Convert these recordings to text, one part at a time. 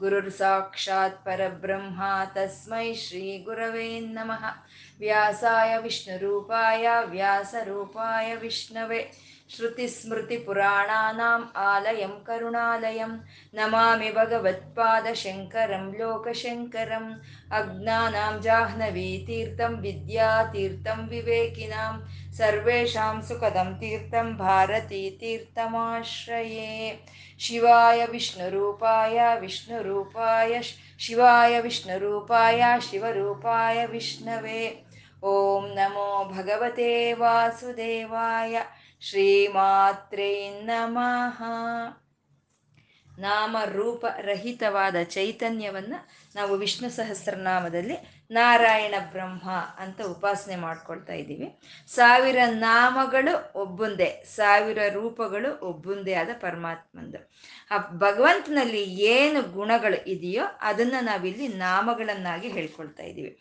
गुरुर् साक्षात् परब्रह्मा तस्मै श्रीगुरवे नमः व्यासाय विष्णुरूपाय व्यासरूपाय विष्णवे श्रुतिस्मृतिपुराणानाम् आलयं करुणालयं नमामि भगवत्पादशङ्करं लोकशङ्करम् अज्ञानां जाह्नवीतीर्थं विद्यातीर्थं विवेकिनां सर्वेषां सुखदं तीर्थं भारती तीर्थमाश्रये। शिवाय विष्णुरूपाय विष्णुरूपाय शिवाय विष्णुरूपाय शिवरूपाय विष्णवे। ॐ नमो भगवते वासुदेवाय। श्रीमात्रे नमः। ನಾಮ ರೂಪ ರಹಿತವಾದ ಚೈತನ್ಯವನ್ನ ನಾವು ವಿಷ್ಣು ಸಹಸ್ರನಾಮದಲ್ಲಿ ನಾರಾಯಣ ಬ್ರಹ್ಮ ಅಂತ ಉಪಾಸನೆ ಮಾಡ್ಕೊಳ್ತಾ ಇದ್ದೀವಿ. ಸಾವಿರ ನಾಮಗಳು ಒಬ್ಬುಂದೇ, ಸಾವಿರ ರೂಪಗಳು ಒಬ್ಬುಂದೇ ಆದ ಪರಮಾತ್ಮಂದು. ಆ ಭಗವಂತನಲ್ಲಿ ಏನು ಗುಣಗಳು ಇದೆಯೋ ಅದನ್ನ ನಾವಿಲ್ಲಿ ನಾಮಗಳನ್ನಾಗಿ ಹೇಳ್ಕೊಳ್ತಾ ಇದ್ದೀವಿ.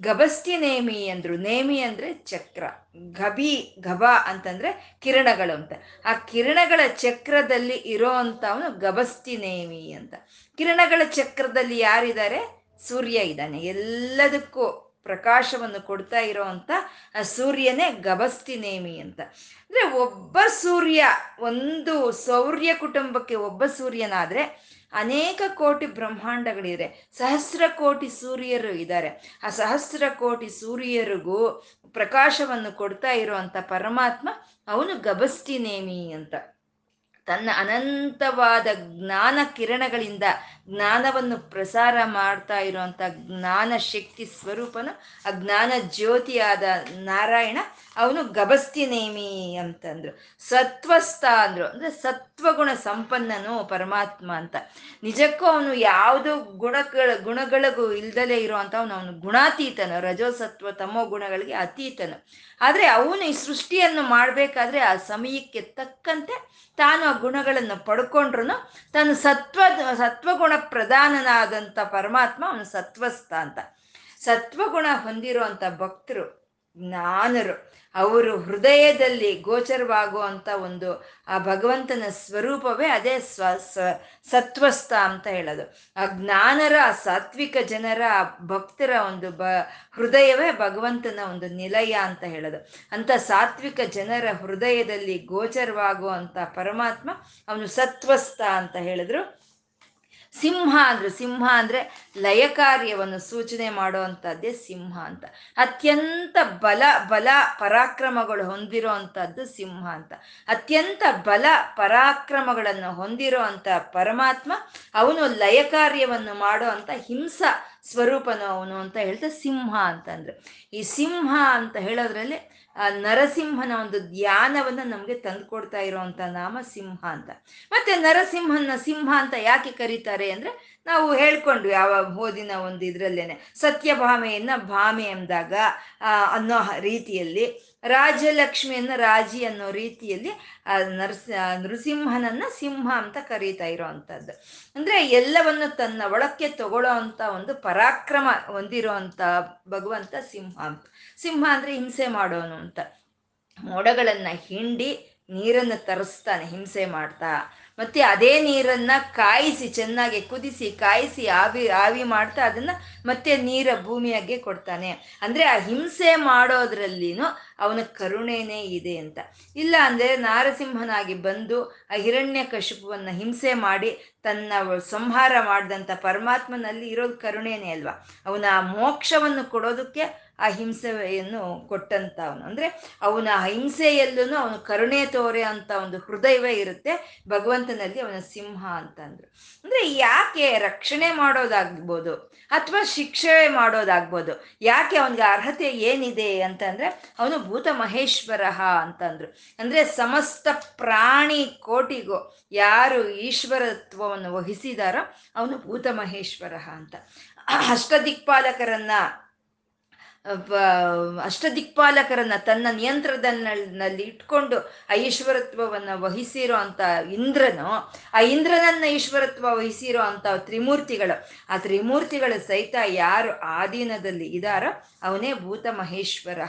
ಗಬಸ್ತಿ ನೇಮಿ ಅಂದ್ರು, ನೇಮಿ ಅಂದ್ರೆ ಚಕ್ರ. ಗಬಿ ಗಬ ಅಂತಂದ್ರೆ ಕಿರಣಗಳು ಅಂತ. ಆ ಕಿರಣಗಳ ಚಕ್ರದಲ್ಲಿ ಇರೋ ಅಂತವನು ಗಬಸ್ತಿ ನೇಮಿ ಅಂತ. ಕಿರಣಗಳ ಚಕ್ರದಲ್ಲಿ ಯಾರಿದ್ದಾರೆ? ಸೂರ್ಯ ಇದ್ದಾನೆ. ಎಲ್ಲದಕ್ಕೂ ಪ್ರಕಾಶವನ್ನು ಕೊಡ್ತಾ ಇರೋವಂಥ ಆ ಸೂರ್ಯನೇ ಗಬಸ್ತಿ ನೇಮಿ ಅಂತ. ಅಂದ್ರೆ ಒಬ್ಬ ಸೂರ್ಯ ಒಂದು ಸೌರ್ಯ ಕುಟುಂಬಕ್ಕೆ ಒಬ್ಬ ಸೂರ್ಯನಾದ್ರೆ ಅನೇಕ ಕೋಟಿ ಬ್ರಹ್ಮಾಂಡಗಳಿದೆ ಸಹಸ್ರ ಕೋಟಿ ಸೂರ್ಯರು ಇದ್ದಾರೆ. ಆ ಸಹಸ್ರ ಕೋಟಿ ಸೂರ್ಯರಿಗೂ ಪ್ರಕಾಶವನ್ನು ಕೊಡ್ತಾ ಇರುವಂತ ಪರಮಾತ್ಮ ಅವನು ಗಬಸ್ತಿ ನೇಮಿ ಅಂತ. ತನ್ನ ಅನಂತವಾದ ಜ್ಞಾನ ಕಿರಣಗಳಿಂದ ಜ್ಞಾನವನ್ನು ಪ್ರಸಾರ ಮಾಡ್ತಾ ಇರುವಂತ ಜ್ಞಾನ ಶಕ್ತಿ ಸ್ವರೂಪನು, ಆ ಜ್ಞಾನ ಜ್ಯೋತಿಯಾದ ನಾರಾಯಣ, ಅವನು ಗಬಸ್ತಿ ನೇಮಿ ಅಂತಂದ್ರು. ಸತ್ವಸ್ಥ ಅಂದ್ರು. ಅಂದ್ರೆ ಸತ್ವಗುಣ ಸಂಪನ್ನನು ಪರಮಾತ್ಮ ಅಂತ. ನಿಜಕ್ಕೂ ಅವನು ಯಾವುದೋ ಗುಣಗಳ, ಗುಣಗಳಿಗೂ ಇಲ್ದಲೇ ಇರುವಂತ ಅವನು ಗುಣಾತೀತನು, ರಜೋಸತ್ವ ತಮೋ ಗುಣಗಳಿಗೆ ಅತೀತನು. ಆದ್ರೆ ಅವನು ಈ ಸೃಷ್ಟಿಯನ್ನು ಮಾಡ್ಬೇಕಾದ್ರೆ ಆ ಸಮಯಕ್ಕೆ ತಕ್ಕಂತೆ ತಾನು ಆ ಗುಣಗಳನ್ನು ಪಡ್ಕೊಂಡ್ರು ತಾನು ಸತ್ವ, ಸತ್ವಗುಣ ಪ್ರಧಾನನಾದಂಥ ಪರಮಾತ್ಮ ಅವನು ಸತ್ವಸ್ಥ ಅಂತ. ಸತ್ವಗುಣ ಹೊಂದಿರುವಂತ ಭಕ್ತರು, ಜ್ಞಾನರು, ಅವರು ಹೃದಯದಲ್ಲಿ ಗೋಚರವಾಗುವಂತ ಒಂದು ಆ ಭಗವಂತನ ಸ್ವರೂಪವೇ ಅದೇ ಸ್ವ ಸತ್ವಸ್ಥ ಅಂತ ಹೇಳೋದು. ಆ ಜ್ಞಾನರ ಸಾತ್ವಿಕ ಜನರ ಭಕ್ತರ ಒಂದು ಬ, ಹೃದಯವೇ ಭಗವಂತನ ಒಂದು ನಿಲಯ ಅಂತ ಹೇಳೋದು. ಅಂತ ಸಾತ್ವಿಕ ಜನರ ಹೃದಯದಲ್ಲಿ ಗೋಚರವಾಗುವಂತ ಪರಮಾತ್ಮ ಅವನು ಸತ್ವಸ್ಥ ಅಂತ ಹೇಳಿದ್ರು. ಸಿಂಹ ಅಂದ್ರೆ ಸಿಂಹ ಅಂದ್ರೆ ಲಯ ಕಾರ್ಯವನ್ನು ಸೂಚನೆ ಮಾಡುವಂಥದ್ದೇ ಸಿಂಹ ಅಂತ. ಅತ್ಯಂತ ಬಲ ಬಲ ಪರಾಕ್ರಮಗಳು ಹೊಂದಿರೋ ಅಂಥದ್ದು ಸಿಂಹ ಅಂತ. ಅತ್ಯಂತ ಬಲ ಪರಾಕ್ರಮಗಳನ್ನು ಹೊಂದಿರೋ ಅಂತ ಪರಮಾತ್ಮ ಅವನು ಲಯ ಕಾರ್ಯವನ್ನು ಮಾಡೋ ಅಂತ ಹಿಂಸಾ ಸ್ವರೂಪನು ಅವನು ಅಂತ ಹೇಳ್ತಾ ಸಿಂಹ ಅಂತಂದ್ರೆ. ಈ ಸಿಂಹ ಅಂತ ಹೇಳೋದ್ರಲ್ಲಿ ನರಸಿಂಹನ ಒಂದು ಧ್ಯಾನವನ್ನ ನಮಗೆ ತಂದುಕೊಡ್ತಾ ಇರೋವಂಥ ನಾಮ ಸಿಂಹ ಅಂತ. ಮತ್ತೆ ನರಸಿಂಹನ ಸಿಂಹ ಅಂತ ಯಾಕೆ ಕರೀತಾರೆ ಅಂದ್ರೆ ನಾವು ಹೇಳ್ಕೊಂಡ್ವಿ ಯಾವ ಓದಿನ ಒಂದು ಇದ್ರಲ್ಲೇನೆ, ಸತ್ಯಭಾಮೆಯನ್ನ ಭಾಮೆ ಎಂದಾಗ ಅನ್ನೋ ರೀತಿಯಲ್ಲಿ, ರಾಜಲಕ್ಷ್ಮಿಯನ್ನ ರಾಜಿ ಅನ್ನೋ ರೀತಿಯಲ್ಲಿ ನರಸ ನೃಸಿಂಹನನ್ನ ಸಿಂಹ ಅಂತ ಕರೀತಾ ಇರೋವಂಥದ್ದು ಅಂದ್ರೆ ಎಲ್ಲವನ್ನು ತನ್ನ ಒಳಕ್ಕೆ ತಗೊಳ್ಳೋ ಅಂತ ಒಂದು ಪರಾಕ್ರಮ ಹೊಂದಿರೋ ಭಗವಂತ ಸಿಂಹ ಅಂತ. ಸಿಂಹ ಅಂದ್ರೆ ಹಿಂಸೆ ಮಾಡೋನು ಅಂತ. ಮೋಡಗಳನ್ನ ಹಿಂಡಿ ನೀರನ್ನು ತರಿಸ್ತಾನೆ, ಹಿಂಸೆ ಮಾಡ್ತಾ. ಮತ್ತೆ ಅದೇ ನೀರನ್ನ ಕಾಯಿಸಿ, ಚೆನ್ನಾಗಿ ಕುದಿಸಿ, ಕಾಯಿಸಿ, ಆವಿ ಆವಿ ಮಾಡ್ತಾ ಅದನ್ನ ಮತ್ತೆ ನೀರ ಭೂಮಿಯಾಗೆ ಕೊಡ್ತಾನೆ. ಅಂದ್ರೆ ಆ ಹಿಂಸೆ ಮಾಡೋದ್ರಲ್ಲಿನೂ ಅವನ ಕರುಣೆನೇ ಇದೆ ಅಂತ. ಇಲ್ಲ ಅಂದ್ರೆ ನಾರಸಿಂಹನಾಗಿ ಬಂದು ಆ ಹಿರಣ್ಯ ಕಶುಪುವನ್ನ ಹಿಂಸೆ ಮಾಡಿ ತನ್ನ ಸಂಹಾರ ಮಾಡಿದಂಥ ಪರಮಾತ್ಮನಲ್ಲಿ ಇರೋದು ಕರುಣೆನೇ ಅಲ್ವಾ? ಅವನ ಮೋಕ್ಷವನ್ನು ಕೊಡೋದಕ್ಕೆ ಆ ಹಿಂಸೆಯನ್ನು ಕೊಟ್ಟಂತ ಅವನು ಅಂದ್ರೆ ಅವನ ಅಹಿಂಸೆಯಲ್ಲೂ ಅವನು ಕರುಣೆ ತೋರೆ ಅಂತ ಒಂದು ಹೃದಯವೇ ಇರುತ್ತೆ. ಭಗವಂತನಲ್ಲಿ ಅವನ ಸಿಂಹ ಅಂತಂದ್ರು. ಅಂದ್ರೆ ಯಾಕೆ ರಕ್ಷಣೆ ಮಾಡೋದಾಗ್ಬೋದು ಅಥವಾ ಶಿಕ್ಷೆ ಮಾಡೋದಾಗ್ಬೋದು, ಯಾಕೆ ಅವನಿಗೆ ಅರ್ಹತೆ ಏನಿದೆ ಅಂತಂದ್ರೆ ಅವನು ಭೂತ ಮಹೇಶ್ವರ ಅಂತಂದ್ರು. ಅಂದ್ರೆ ಸಮಸ್ತ ಪ್ರಾಣಿ ಕೋಟಿಗೂ ಯಾರು ಈಶ್ವರತ್ವವನ್ನು ವಹಿಸಿದಾರೋ ಅವನು ಭೂತ ಮಹೇಶ್ವರ ಅಂತ. ಅಷ್ಟದಿಕ್ಪಾಲಕರನ್ನ ಅಷ್ಟದಿಕ್ಪಾಲಕರನ್ನ ತನ್ನ ನಿಯಂತ್ರಣದಲ್ಲಿ ಇಟ್ಕೊಂಡು ಆ ಈಶ್ವರತ್ವವನ್ನು ವಹಿಸಿರೋ ಅಂತ ಇಂದ್ರನು, ಆ ಇಂದ್ರನನ್ನ ಈಶ್ವರತ್ವ ವಹಿಸಿರೋ ಅಂತ ತ್ರಿಮೂರ್ತಿಗಳು, ಆ ತ್ರಿಮೂರ್ತಿಗಳು ಸಹಿತ ಯಾರು ಆಧೀನದಲ್ಲಿ ಇದಾರೋ ಅವನೇ ಭೂತ ಮಹೇಶ್ವರ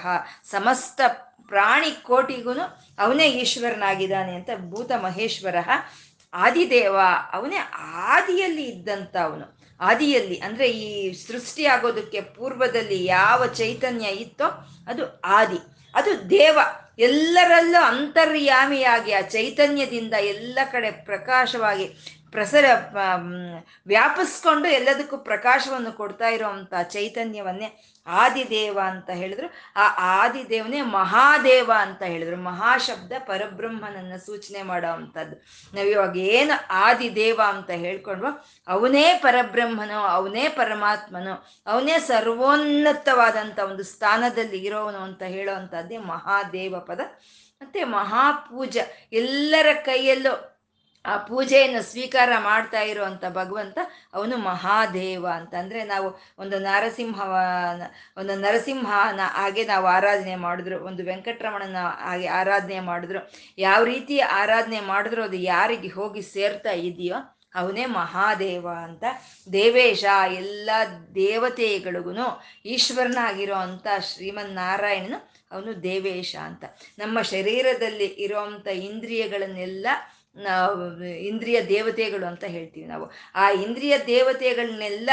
ಸಮಸ್ತ ಪ್ರಾಣಿ ಕೋಟಿಗೂ ಅವನೇ ಈಶ್ವರನಾಗಿದ್ದಾನೆ ಅಂತ ಭೂತ ಮಹೇಶ್ವರ ಆದಿದೇವ ಅವನೇ ಆದಿಯಲ್ಲಿ ಇದ್ದಂಥ ಅವನು ಆದಿಯಲ್ಲಿ, ಅಂದ್ರೆ ಈ ಸೃಷ್ಟಿ ಆಗೋದಕ್ಕೆ ಪೂರ್ವದಲ್ಲಿ ಯಾವ ಚೈತನ್ಯ ಇತ್ತೋ ಅದು ಆದಿ. ಅದು ದೇವ. ಎಲ್ಲರಲ್ಲೂ ಅಂತರ್ಯಾಮಿಯಾಗಿ ಆ ಚೈತನ್ಯದಿಂದ ಎಲ್ಲ ಕಡೆ ಪ್ರಕಾಶವಾಗಿ ಪ್ರಸರ ವ್ಯಾಪಿಸ್ಕೊಂಡು ಎಲ್ಲದಕ್ಕೂ ಪ್ರಕಾಶವನ್ನು ಕೊಡ್ತಾ ಇರೋವಂಥ ಚೈತನ್ಯವನ್ನೇ ಆದಿದೇವ ಅಂತ ಹೇಳಿದ್ರು. ಆ ಆದಿದೇವನೇ ಮಹಾದೇವ ಅಂತ ಹೇಳಿದ್ರು. ಮಹಾಶಬ್ದ ಪರಬ್ರಹ್ಮನನ್ನ ಸೂಚನೆ ಮಾಡೋ ಅಂಥದ್ದು. ನಾವಿವಾಗ ಏನು ಆದಿದೇವ ಅಂತ ಹೇಳ್ಕೊಂಡ್ವೋ, ಅವನೇ ಪರಬ್ರಹ್ಮನು, ಅವನೇ ಪರಮಾತ್ಮನು, ಅವನೇ ಸರ್ವೋನ್ನತವಾದಂಥ ಒಂದು ಸ್ಥಾನದಲ್ಲಿ ಇರೋವನು ಅಂತ ಹೇಳೋ ಅಂಥದ್ದೇ ಮಹಾದೇವ ಪದ. ಮತ್ತೆ ಮಹಾಪೂಜ ಎಲ್ಲರ ಕೈಯಲ್ಲೂ ಆ ಪೂಜೆಯನ್ನು ಸ್ವೀಕಾರ ಮಾಡ್ತಾ ಇರುವಂತ ಭಗವಂತ ಅವನು ಮಹಾದೇವ ಅಂತ. ಅಂದ್ರೆ ನಾವು ಒಂದು ನರಸಿಂಹವ, ಒಂದು ನರಸಿಂಹನ ಹಾಗೆ ನಾವು ಆರಾಧನೆ ಮಾಡಿದ್ರು, ಒಂದು ವೆಂಕಟರಮಣನ ಹಾಗೆ ಆರಾಧನೆ ಮಾಡಿದ್ರು. ಯಾವ ರೀತಿ ಆರಾಧನೆ ಮಾಡಿದ್ರು, ಅದು ಯಾರಿಗೆ ಹೋಗಿ ಸೇರ್ತಾ ಇದೆಯೋ ಅವನೇ ಮಹಾದೇವ ಅಂತ. ದೇವೇಶ, ಎಲ್ಲ ದೇವತೆಗಳಿಗೂ ಈಶ್ವರನಾಗಿರೋ ಅಂತ ಶ್ರೀಮನ್ ನಾರಾಯಣನು ಅವನು ದೇವೇಶ ಅಂತ. ನಮ್ಮ ಶರೀರದಲ್ಲಿ ಇರೋವಂಥ ಇಂದ್ರಿಯಗಳನ್ನೆಲ್ಲ ಇಂದ್ರಿಯ ದೇವತೆಗಳು ಅಂತ ಹೇಳ್ತೀವಿ ನಾವು. ಆ ಇಂದ್ರಿಯ ದೇವತೆಗಳನ್ನೆಲ್ಲ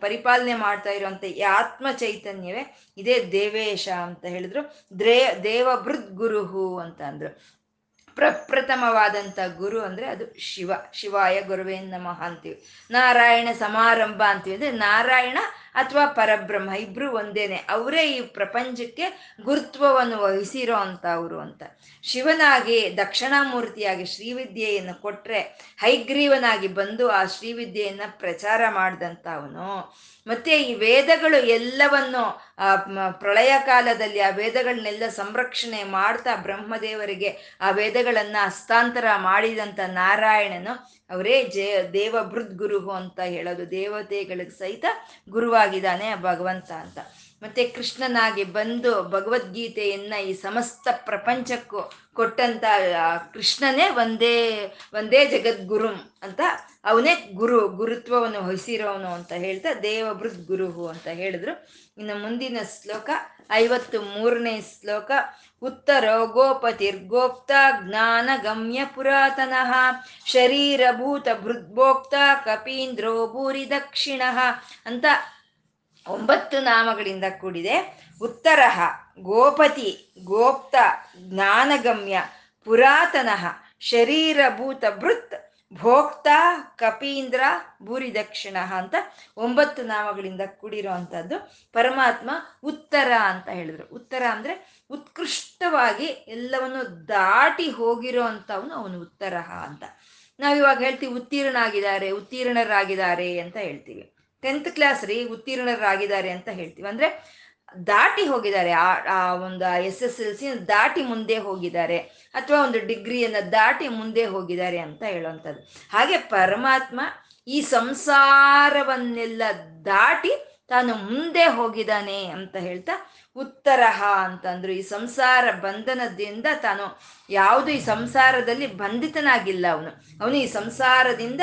ಪರಿಪಾಲನೆ ಮಾಡ್ತಾ ಇರುವಂತ ಆತ್ಮ ಚೈತನ್ಯವೇ ಇದೇ ದೇವೇಶ ಅಂತ ಹೇಳಿದ್ರು. ದ್ರೇ ದೇವಭೃದ್ ಗುರುಹು ಅಂತ ಅಂದ್ರು. ಪ್ರಪ್ರಥಮವಾದಂಥ ಗುರು ಅಂದರೆ ಅದು ಶಿವ. ಶಿವಾಯ ಗುರುವೇ ನಮಃ ಅಂತೀವಿ. ನಾರಾಯಣ ಸಮಾರಂಭ ಅಂತೀವಿ ಅಂದರೆ ನಾರಾಯಣ ಅಥವಾ ಪರಬ್ರಹ್ಮ, ಇಬ್ರು ಒಂದೇನೆ. ಅವರೇ ಈ ಪ್ರಪಂಚಕ್ಕೆ ಗುರುತ್ವವನ್ನು ವಹಿಸಿರೋ ಅಂತ ಅವರು ಅಂತ. ಶಿವನಾಗಿ ದಕ್ಷಿಣಾಮೂರ್ತಿಯಾಗಿ ಶ್ರೀವಿದ್ಯೆಯನ್ನು ಕೊಟ್ಟರೆ ಹೈಗ್ರೀವನಾಗಿ ಬಂದು ಆ ಶ್ರೀವಿದ್ಯೆಯನ್ನ ಪ್ರಚಾರ ಮಾಡಿದಂಥ ಅವನು. ಮತ್ತೆ ಈ ವೇದಗಳು ಎಲ್ಲವನ್ನು, ಆ ಪ್ರಳಯ ಕಾಲದಲ್ಲಿ ಆ ವೇದಗಳನ್ನೆಲ್ಲ ಸಂರಕ್ಷಣೆ ಮಾಡ್ತಾ ಬ್ರಹ್ಮದೇವರಿಗೆ ಆ ವೇದಗಳನ್ನ ಹಸ್ತಾಂತರ ಮಾಡಿದಂಥ ನಾರಾಯಣನು ಅವರೇ ಜೇ, ದೇವ ಗುರು ಅಂತ ಹೇಳೋದು. ದೇವತೆಗಳಿಗೆ ಸಹಿತ ಗುರುವಾಗಿದ್ದಾನೆ ಭಗವಂತ ಅಂತ. ಮತ್ತೆ ಕೃಷ್ಣನಾಗಿ ಬಂದು ಭಗವದ್ಗೀತೆಯನ್ನ ಈ ಸಮಸ್ತ ಪ್ರಪಂಚಕ್ಕೂ ಕೊಟ್ಟಂತ ಕೃಷ್ಣನೇ ಒಂದೇ ಒಂದೇ ಜಗದ್ಗುರು ಅಂತ ಅವನೇ ಗುರು, ಗುರುತ್ವವನ್ನು ವಹಿಸಿರೋನು ಅಂತ ಹೇಳ್ತಾ ದೇವಭೃತ್ ಗುರುಹು ಅಂತ ಹೇಳಿದ್ರು. ಇನ್ನು ಮುಂದಿನ ಶ್ಲೋಕ ಐವತ್ತು ಮೂರನೇ ಶ್ಲೋಕ ಉತ್ತರೋ ಗೋಪತಿರ್ಗೋಪ್ತ ಜ್ಞಾನ ಗಮ್ಯ ಪುರಾತನಃ ಶರೀರಭೂತ ಭೃದ್ಭೋಕ್ತ ಕಪೀಂದ್ರೋ ಭೂರಿ ದಕ್ಷಿಣ ಅಂತ ಒಂಬತ್ತು ನಾಮಗಳಿಂದ ಕೂಡಿದೆ. ಉತ್ತರ ಗೋಪತಿ, ಗೋಪ್ತ ಜ್ಞಾನಗಮ್ಯ ಪುರಾತನಃ ಶರೀರಭೂತ ಭೃತ್ ಭೋಕ್ತ ಕಪೀಂದ್ರ ಭೂರಿ ದಕ್ಷಿಣ ಅಂತ ಒಂಬತ್ತು ನಾಮಗಳಿಂದ ಕೂಡಿರುವಂಥದ್ದು ಪರಮಾತ್ಮ ಉತ್ತರ ಅಂತ ಹೇಳಿದ್ರು. ಉತ್ತರ ಅಂದ್ರೆ ಉತ್ಕೃಷ್ಟವಾಗಿ ಎಲ್ಲವನ್ನು ದಾಟಿ ಹೋಗಿರೋ ಅಂಥವನು ಅವನು ಉತ್ತರ ಅಂತ. ನಾವಿವಾಗ ಹೇಳ್ತೀವಿ ಉತ್ತೀರ್ಣ ಆಗಿದ್ದಾರೆ ಉತ್ತೀರ್ಣರಾಗಿದ್ದಾರೆ ಅಂತ ಹೇಳ್ತೀವಿ. ಟೆಂತ್ ಕ್ಲಾಸ್ ರೀ ಉತ್ತೀರ್ಣರಾಗಿದ್ದಾರೆ ಅಂತ ಹೇಳ್ತೀವಿ. ಅಂದ್ರೆ ದಾಟಿ ಹೋಗಿದ್ದಾರೆ, ಆ ಒಂದು ಎಸ್ ಎಸ್ ಎಲ್ ಸಿ ದಾಟಿ ಮುಂದೆ ಹೋಗಿದ್ದಾರೆ, ಅಥವಾ ಒಂದು ಡಿಗ್ರಿಯನ್ನು ದಾಟಿ ಮುಂದೆ ಹೋಗಿದ್ದಾರೆ ಅಂತ ಹೇಳುವಂಥದ್ದು ಹಾಗೆ ಪರಮಾತ್ಮ ಈ ಸಂಸಾರವನ್ನೆಲ್ಲ ದಾಟಿ ತಾನು ಮುಂದೆ ಹೋಗಿದ್ದಾನೆ ಅಂತ ಹೇಳ್ತಾ ಉತ್ತರಹ ಅಂತಂದ್ರು. ಈ ಸಂಸಾರ ಬಂಧನದಿಂದ ತಾನು ಯಾವುದು ಈ ಸಂಸಾರದಲ್ಲಿ ಬಂಧಿತನಾಗಿಲ್ಲ ಅವನು. ಅವನು ಈ ಸಂಸಾರದಿಂದ